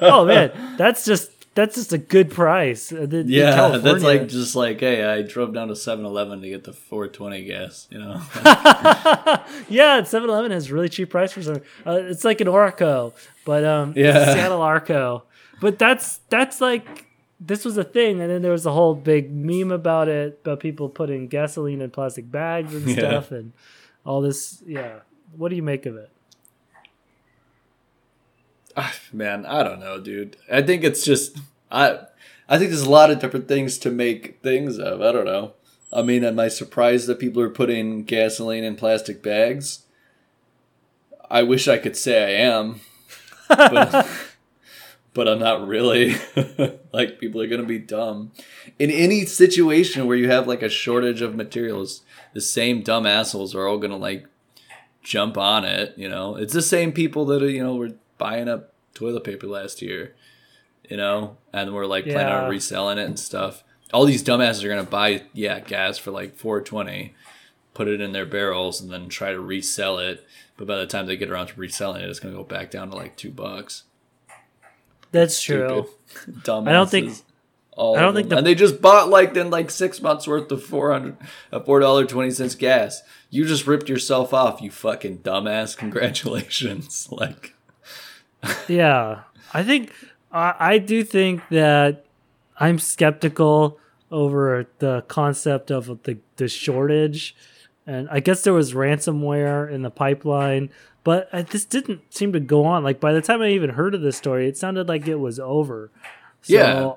oh man, that's just that's just a good price. Uh, the-
yeah, that's like just like, hey, I drove down to 7-Eleven to get the 420 gas. You know, [LAUGHS]
yeah, 7-Eleven has really cheap price for some. Uh, it's like an Arco, but um, it's
Yeah.
Seattle Arco. But that's that's like this was a thing, and then there was a whole big meme about it about people putting gasoline in plastic bags and
Yeah.
stuff, and all this. Yeah, what do you make of it?
Ah, man, I don't know, dude. I think it's just I. I think there's a lot of different things to make things of. I don't know. I mean, am I surprised that people are putting gasoline in plastic bags? I wish I could say I am, but, [LAUGHS] but I'm not really. [LAUGHS] like, people are going to be dumb. In any situation where you have like a shortage of materials, the same dumb assholes are all going to like jump on it. You know, it's the same people that are, you know, were buying up toilet paper last year, you know, and we're like planning on reselling it and stuff. All these dumbasses are going to buy, yeah, gas for like 420 put it in their barrels and then try to resell it. But by the time they get around to reselling it, it's going to go back down to like two bucks.
That's true.
Stupid. Dumbasses.
I don't think-
All
I don't think the-
and they just bought like then like six months worth of four hundred, uh, four dollar twenty cents gas. You just ripped yourself off, you fucking dumbass. Congratulations. [LAUGHS] like,
Yeah, I think I, I do think that I'm skeptical over the concept of the the shortage, and I guess there was ransomware in the pipeline, but I, this didn't seem to go on. Like by the time I even heard of this story, it sounded like it was over. So
Yeah.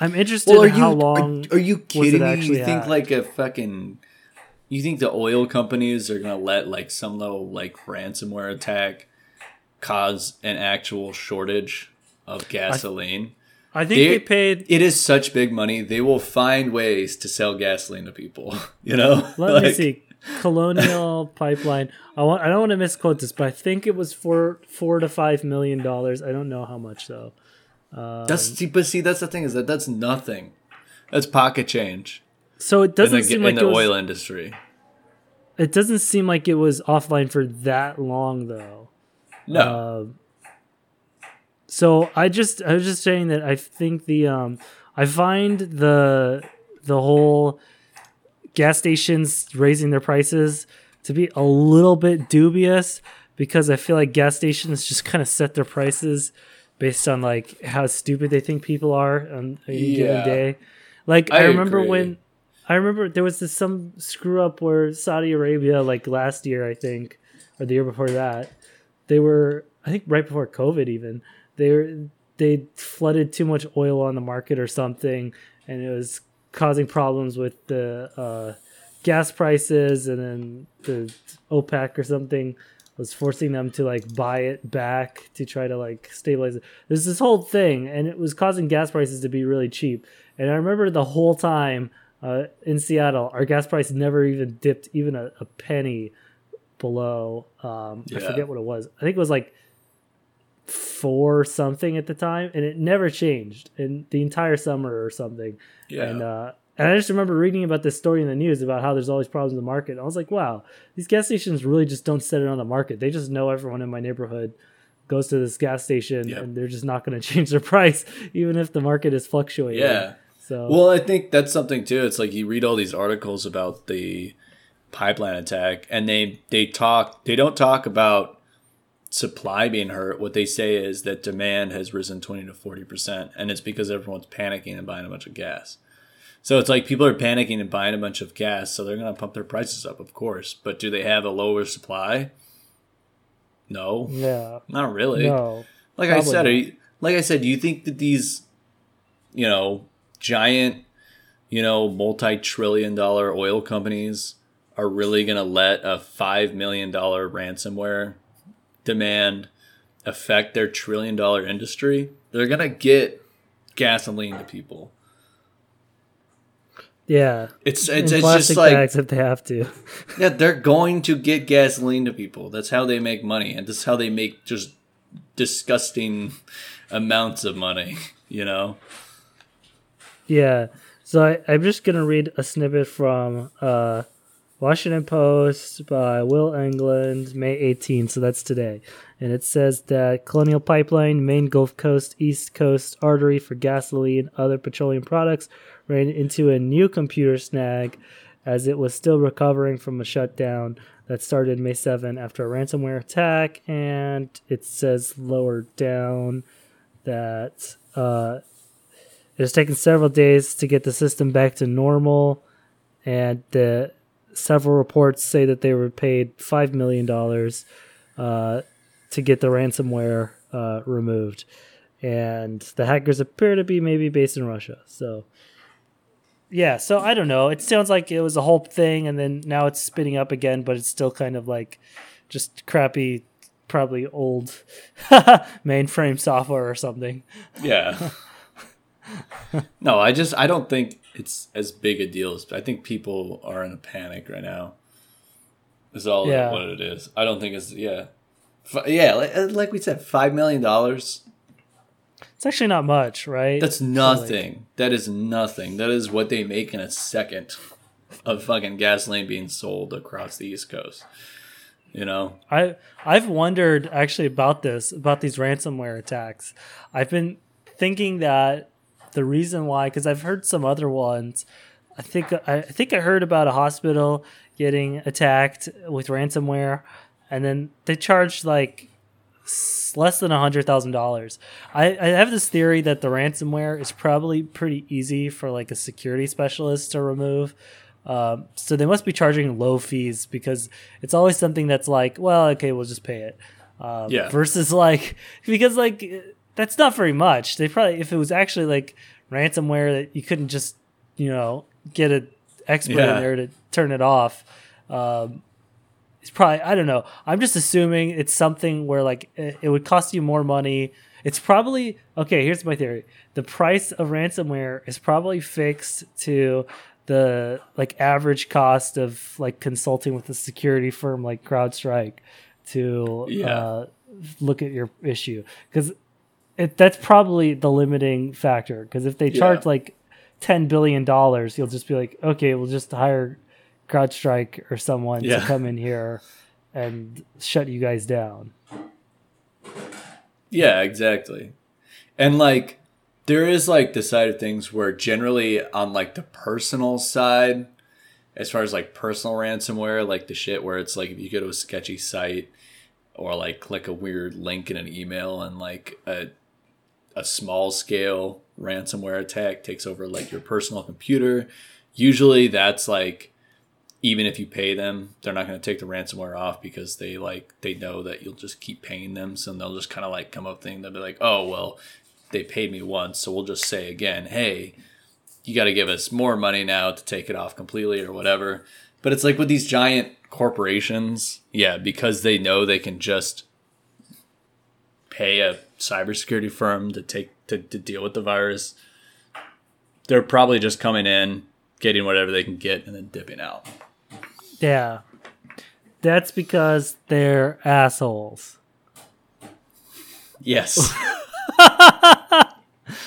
I'm interested
well, are
in
you
how long.
are, are you
was it
kidding me? You think
hacked?
like a fucking you think the oil companies are gonna let like some little like ransomware attack cause an actual shortage of gasoline?
I think
they-
they paid.
it is such big money. They will find ways to sell gasoline to people. [LAUGHS] You know. [LAUGHS]
Let me see. Colonial [LAUGHS] Pipeline. I want. I don't want to misquote this, but I think it was four four to five million dollars. I don't know how much though.
That's see, but see, that's the thing is that that's nothing. That's pocket change
So it doesn't
the,
seem
in
like
the
it was.
oil industry.
It doesn't seem like it was offline for that long though.
No,
Um, so I just I was just saying that I think the um I find the the whole gas stations raising their prices to be a little bit dubious because I feel like gas stations just kind of set their prices based on like how stupid they think people are on any
Yeah.
given day. Like
I
I, remember
agree.
when I remember there was this some screw up where Saudi Arabia like last year I think or the year before that they were I think right before COVID even they were they flooded too much oil on the market or something and it was causing problems with the uh, gas prices and then the OPEC or something was forcing them to like buy it back to try to like stabilize it. There's this whole thing and it was causing gas prices to be really cheap. And I remember the whole time uh, in Seattle, our gas price never even dipped even a, a penny below. Um, I forget what it was. I think it was like four something at the time, and it never changed in the entire summer or something.
yeah,
And uh, and I just remember reading about this story in the news about how there's always problems in the market. And I was like, wow, these gas stations really just don't set it on the market. They just know everyone in my neighborhood goes to this gas station,
Yep.
and they're just not going [LAUGHS] to change their price even if the market is fluctuating.
yeah.
So
Well, I think that's something too. It's like you read all these articles about the pipeline attack, and they they talk. They don't talk about supply being hurt. What they say is that demand has risen twenty to forty percent, and it's because everyone's panicking and buying a bunch of gas. So it's like people are panicking and buying a bunch of gas, so they're going to pump their prices up, of course. But do they have a lower supply? No,
yeah,
not really
no,
like I said, are you, like I said, do you think that these, you know, giant you know, multi-trillion dollar oil companies are really going to let a 5 million dollar ransomware demand affect their trillion dollar industry. They're going to get gasoline to people.
Yeah,
It's it's, it's just like
bags if they have to. [LAUGHS]
yeah, they're going to get gasoline to people. That's how they make money, and that's how they make just disgusting amounts of money. [LAUGHS] You know?
Yeah. So I, I'm just gonna read a snippet from uh, Washington Post by Will Englund, May 18. So that's today, and it says that Colonial Pipeline, main Gulf Coast, East Coast artery for gasoline, other petroleum products, ran into a new computer snag as it was still recovering from a shutdown that started May 7 after a ransomware attack, and it says lower down that. Uh, it has taken several days to get the system back to normal, and the several reports say that they were paid five million dollars uh, to get the ransomware uh, removed, and the hackers appear to be maybe based in Russia. So, yeah, so I don't know. It sounds like it was a whole thing, and then now it's spinning up again, but it's still kind of like just crappy, probably old [LAUGHS] mainframe software or something.
Yeah. [LAUGHS] no, I just I don't think it's as big a deal as I think people are in a panic right now. Is all
Yeah.
what it is. I don't think it's yeah, F- yeah. Like, like we said, five million dollars.
It's actually not much, right?
That's nothing. that is nothing. That is what they make in a second of fucking gasoline being sold across the East Coast. You know?
I I've wondered actually about this about these ransomware attacks. I've been thinking that the reason why because I've heard some other ones. I think I, I think I heard about a hospital getting attacked with ransomware, and then they charged like less than a hundred thousand dollars. I I have this theory that the ransomware is probably pretty easy for like a security specialist to remove. Um, so they must be charging low fees because it's always something that's like, well, okay, we'll just pay it. Um,
Yeah.
Versus like, [LAUGHS] because like that's not very much. They probably, if it was actually like ransomware that you couldn't just, you know, get an expert
Yeah.
in there to turn it off. Um, it's probably I don't know. I'm just assuming it's something where like it, it would cost you more money. It's probably okay. Here's my theory: the price of ransomware is probably fixed to the like average cost of like consulting with a security firm like CrowdStrike to
Yeah.
uh, look at your issue because that's probably the limiting factor. Because if they charge
Yeah.
like ten billion dollars, you'll just be like, okay, we'll just hire CrowdStrike or someone
Yeah.
to come in here and shut you guys down.
Yeah, exactly. And like there is like the side of things where generally on like the personal side, as far as like personal ransomware, like the shit where it's like if you go to a sketchy site or like click a weird link in an email and like a a small scale ransomware attack takes over like your personal computer, usually that's like even if you pay them, they're not going to take the ransomware off because they like they know that you'll just keep paying them. So they'll just kind of like come up thing. They'll be like, oh well, they paid me once, so we'll just say again, hey, you got to give us more money now to take it off completely or whatever. But it's like with these giant corporations, yeah, because they know they can just pay a cybersecurity firm to take to, to deal with the virus. They're probably just coming in, getting whatever they can get, and then dipping out.
Yeah. That's because they're assholes.
Yes. [LAUGHS]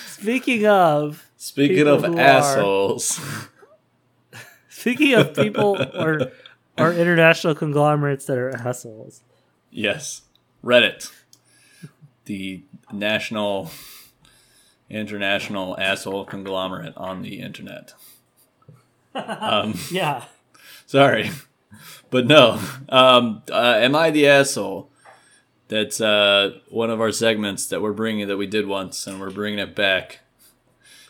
Speaking of
Speaking of
who are-
assholes, [LAUGHS]
speaking of people or or international conglomerates that are assholes.
yes, Reddit, the national, international asshole conglomerate on the internet. [LAUGHS] Um,
Yeah.
Sorry, but no. Um, uh, am I the asshole? That's uh, one of our segments that we're bringing that we did once, and we're bringing it back.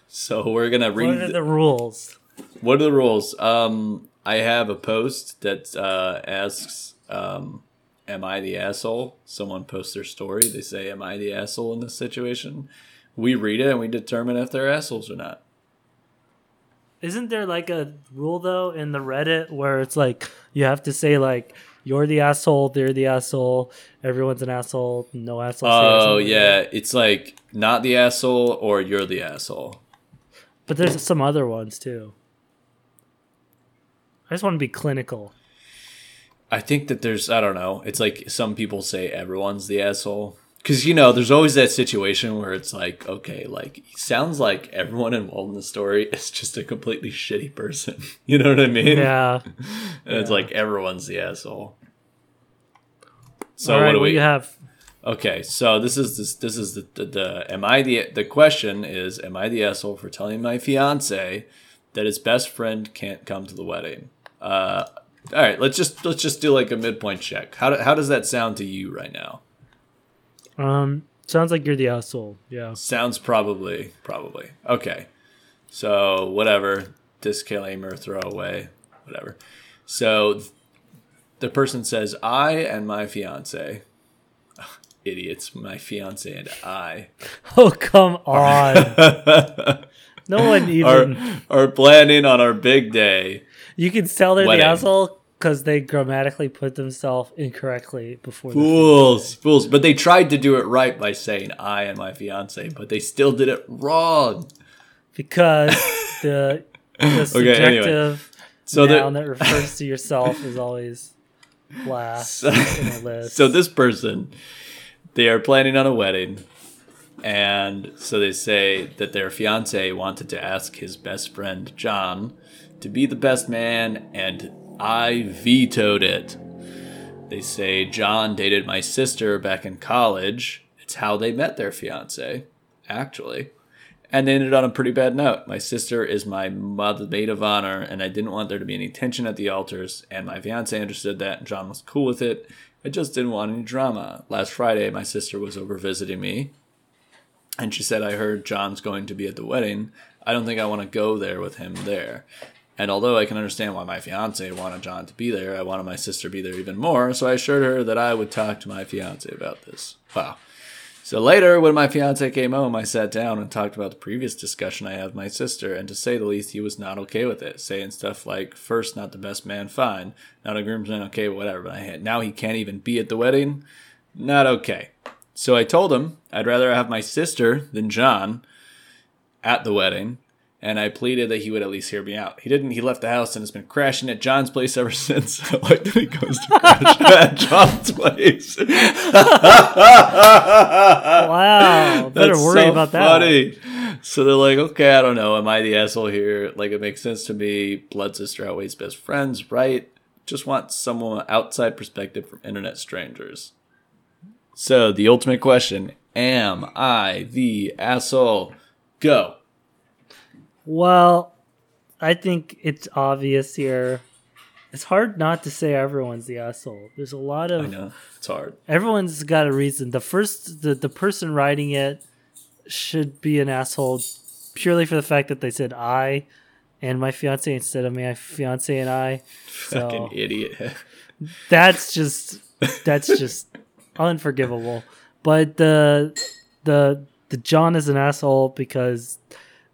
So we're gonna read.
What are the rules?
What are the rules? Um, I have a post that uh, asks, um, "Am I the asshole?" Someone posts their story. They say, "Am I the asshole in this situation?" We read it and we determine if they're assholes or not.
Isn't there like a rule though in the Reddit where it's like you have to say like you're the asshole, they're the asshole, everyone's an asshole, no asshole.
Oh yeah, it's like not the asshole or you're the asshole.
But there's some other ones too. I just want to be clinical.
I think that there's I don't know. It's like some people say everyone's the asshole because you know there's always that situation where it's like okay, like sounds like everyone involved in the story is just a completely shitty person. [LAUGHS] You know what I mean?
Yeah. [LAUGHS]
and it's like everyone's the asshole. So
All right,
what do we
have?
Okay, so this is this this is the, the the am I the the question is am I the asshole for telling my fiance that his best friend can't come to the wedding? Uh, all right, let's just let's just do like a midpoint check. How do, how does that sound to you right now?
Um, sounds like you're the asshole. Yeah.
Sounds probably probably okay. So whatever disclaimer, throw away, whatever. So the person says, "I and my fiance." [LAUGHS] Idiots, my fiance and I. [LAUGHS]
Oh come on! [LAUGHS] no one even.
are, are planning on our big day.
you can tell they're
wedding.
the asshole because they grammatically put themselves incorrectly before. the
Fools, fools. But they tried to do it right by saying I and my fiance, but they still did it wrong.
because [LAUGHS] the the subjective
anyway. So
noun
the,
that refers to yourself is always last
So-
in the [LAUGHS] list.
so this person, they are planning on a wedding, and so they say that their fiance wanted to ask his best friend John to be the best man, and I vetoed it. They say John dated my sister back in college. It's how they met their fiance, actually. And they ended on a pretty bad note. My sister is my mother maid of honor, and I didn't want there to be any tension at the altars. And my fiance understood that, and John was cool with it. I just didn't want any drama. Last Friday, my sister was over visiting me, and she said, I heard John's going to be at the wedding. I don't think I want to go there with him there. And although I can understand why my fiance wanted John to be there, I wanted my sister to be there even more, so I assured her that I would talk to my fiance about this. Wow. So later, when my fiance came home, I sat down and talked about the previous discussion I had with my sister, and to say the least, he was not okay with it, saying stuff like, first, not the best man, fine. Not a groomsman, okay, whatever. But I had, now he can't even be at the wedding? Not okay. So I told him I'd rather have my sister than John at the wedding, and I pleaded that he would at least hear me out. He didn't. He left the house and has been crashing at John's place ever [LAUGHS] since. I like that he goes to crash [LAUGHS] at John's place.
wow, better
That's
worry
so
about that.
funny. So they're like, okay, I don't know. Am I the asshole here? Like, it makes sense to me. Blood sister outweighs best friends, right? Just want someone outside perspective from internet strangers. So the ultimate question: Am I the asshole? Go.
Well, I think it's obvious here. It's hard not to say everyone's the asshole. There's a lot of I
know it's hard.
everyone's got a reason. The first the, the person writing it should be an asshole purely for the fact that they said I and my fiance instead of my fiance and I. So
Fucking idiot.
that's just that's [LAUGHS] just unforgivable. But the the the John is an asshole because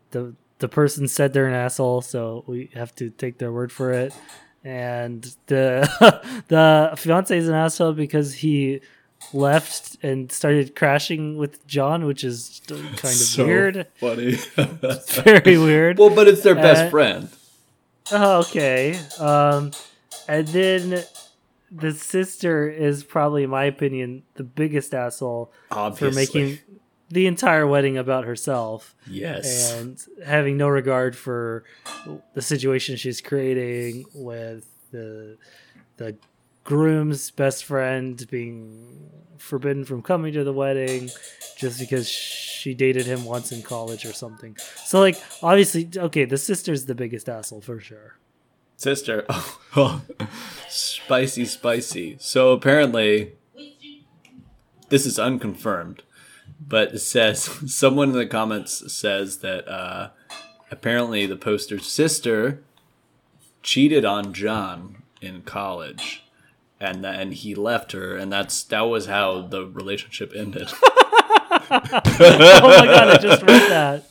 the the person said they're an asshole, so we have to take their word for it. And the [LAUGHS] the fiance is an asshole because he left and started crashing with John, which is kind of [LAUGHS]
So
weird.
Funny.
Very weird.
well, but it's their best
Uh,
friend.
Oh, okay. Um, and then the sister is probably, in my opinion, the biggest asshole
Obviously.
for making the entire wedding about herself
yes.
and having no regard for the situation she's creating with the the groom's best friend being forbidden from coming to the wedding just because she dated him once in college or something. So like obviously okay, the sister's the biggest asshole for sure.
Sister. [LAUGHS] Oh, oh, spicy, spicy. So apparently, this is unconfirmed, but it says [LAUGHS] someone in the comments says that uh, apparently the poster's sister cheated on John in college, and and he left her, and that's that was how the relationship ended. [LAUGHS]
oh my god, I just read that.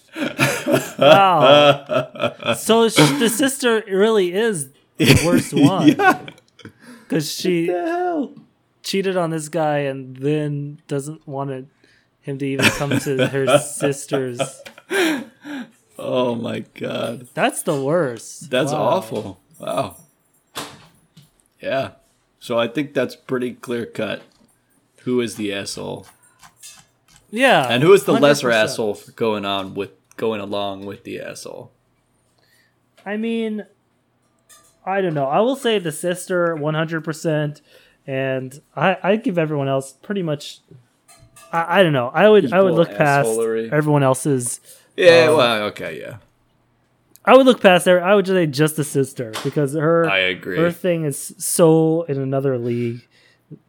Wow. so sh- the sister really is the [LAUGHS] worst one
yeah.
because she cheated on this guy and then doesn't want it- him to even come to her sister's.
Oh my god.
That's the worst.
That's
Wow.
awful. Wow. Yeah. So I think that's pretty clear cut. Who is the asshole?
Yeah.
And who is the lesser
100%.
asshole for going on with going along with the asshole?
I mean, I don't know. I will say the sister 100%, and I I give everyone else pretty much. I, I don't know. I would I would look past everyone else's.
Yeah,
Um,
well, okay, yeah.
I would look past there. I would just say just the sister because her
I agree.
her thing is so in another league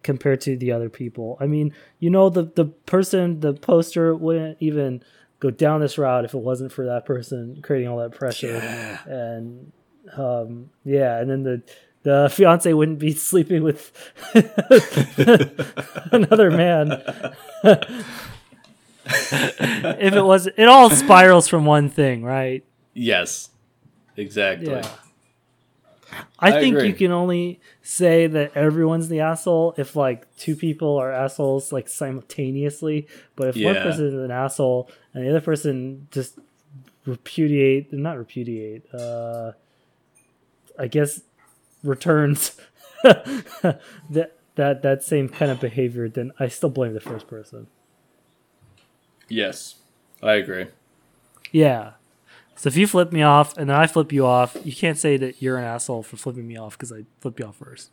compared to the other people. I mean, you know, the the person, the poster wouldn't even go down this route if it wasn't for that person creating all that pressure.
Yeah.
And um, yeah, and then the the fiance wouldn't be [LAUGHS] sleeping with [LAUGHS] another man. [LAUGHS] if it was, it all spirals from one thing, right?
Yes. Exactly.
Yeah. I,
I
think
agree.
you can only say that everyone's the asshole if like two people are assholes like simultaneously. But if one person is an asshole and the other person just repudiate, not repudiate, uh, I guess returns [LAUGHS] that that that same kind of behavior, then I still blame the first person.
Yes. I agree.
Yeah. So if you flip me off and then I flip you off, you can't say that you're an asshole for flipping me off because I flip you off first.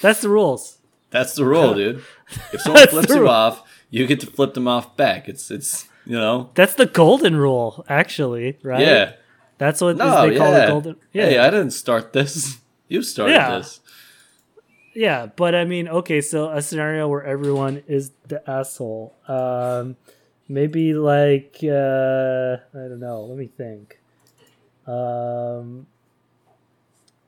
That's the rules.
That's the rule, [LAUGHS] dude. If someone flips you off, you get to flip them off back. It's it's you know.
That's the golden rule, actually, right?
Yeah.
That's what
No,
they call
yeah.
the golden. Yeah,
Hey, I didn't start this. [LAUGHS] You started
Yeah.
this.
yeah. But I mean, okay, so a scenario where everyone is the asshole. Um, maybe like uh, I don't know. Let me think. Um,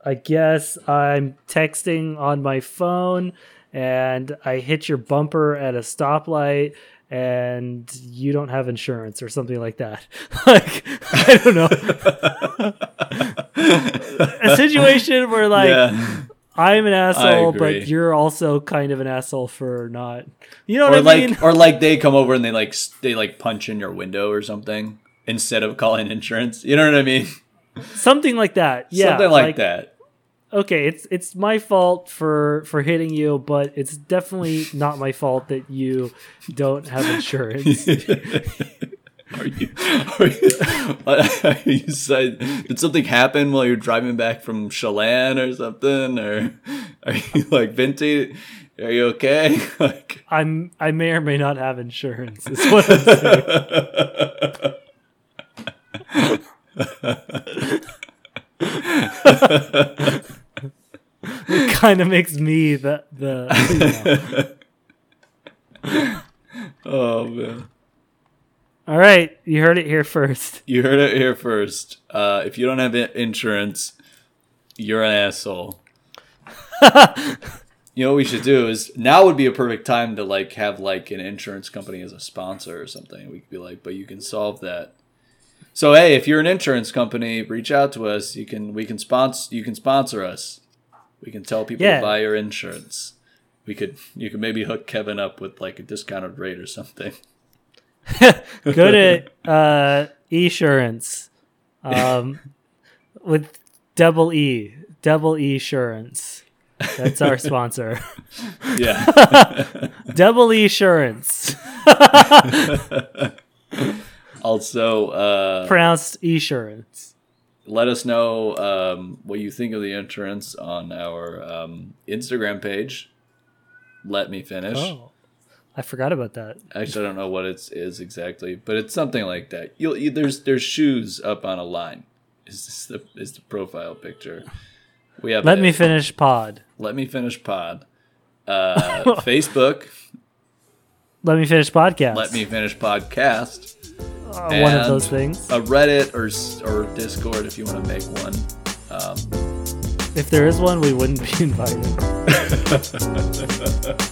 I guess I'm texting on my phone and I hit your bumper at a stoplight and you don't have insurance or something like that. [LAUGHS] like I don't know. [LAUGHS] [LAUGHS] a situation where like
yeah.
I'm an asshole, but you're also kind of an asshole for not. You know
Or
what I
like
mean?
or like they come over and they like they like punch in your window or something instead of calling insurance. You know what I mean?
Something like that. Yeah,
something like, that.
Okay, it's it's my fault for for hitting you, but it's definitely not my fault that you don't have insurance. [LAUGHS]
Are you, are you, are you said, did something happen while you're driving back from Chelan or something? Or are you like Vinty? Are you okay? [LAUGHS] Like,
I'm I may or may not have insurance. Is what I'm saying. it kind of makes me the the. you [LAUGHS] know.
oh man.
All right, you heard it here first.
You heard it here first. Uh, if you don't have insurance, you're an asshole. [LAUGHS] you know what we should do is now would be a perfect time to like have like an insurance company as a sponsor or something. We could be like, but you can solve that. So hey, if you're an insurance company, reach out to us. You can we can sponsor you can sponsor us. We can tell people
Yeah.
to buy your insurance. We could you could maybe hook Kevin up with like a discounted rate or something. [LAUGHS]
Go to uh, Esurance, um, [LAUGHS] with double E, double Esurance. That's our sponsor.
Yeah. [LAUGHS]
double Esurance,
also, uh,
pronounced Esurance.
let us know um, what you think of the entrance on our um, Instagram page. Let me finish.
Oh, I forgot about that.
Actually, I don't know what it is exactly, but it's something like that. You'll you, there's there's shoes up on a line. Is this the is the profile picture? We have
Let
a-
me finish pod.
let me finish pod. Uh, [LAUGHS] Facebook.
Let me finish podcast.
Let me finish podcast.
Uh, one of those things.
A Reddit or or Discord if you want to make one. Um,
If there is one, we wouldn't be [LAUGHS] invited. [LAUGHS]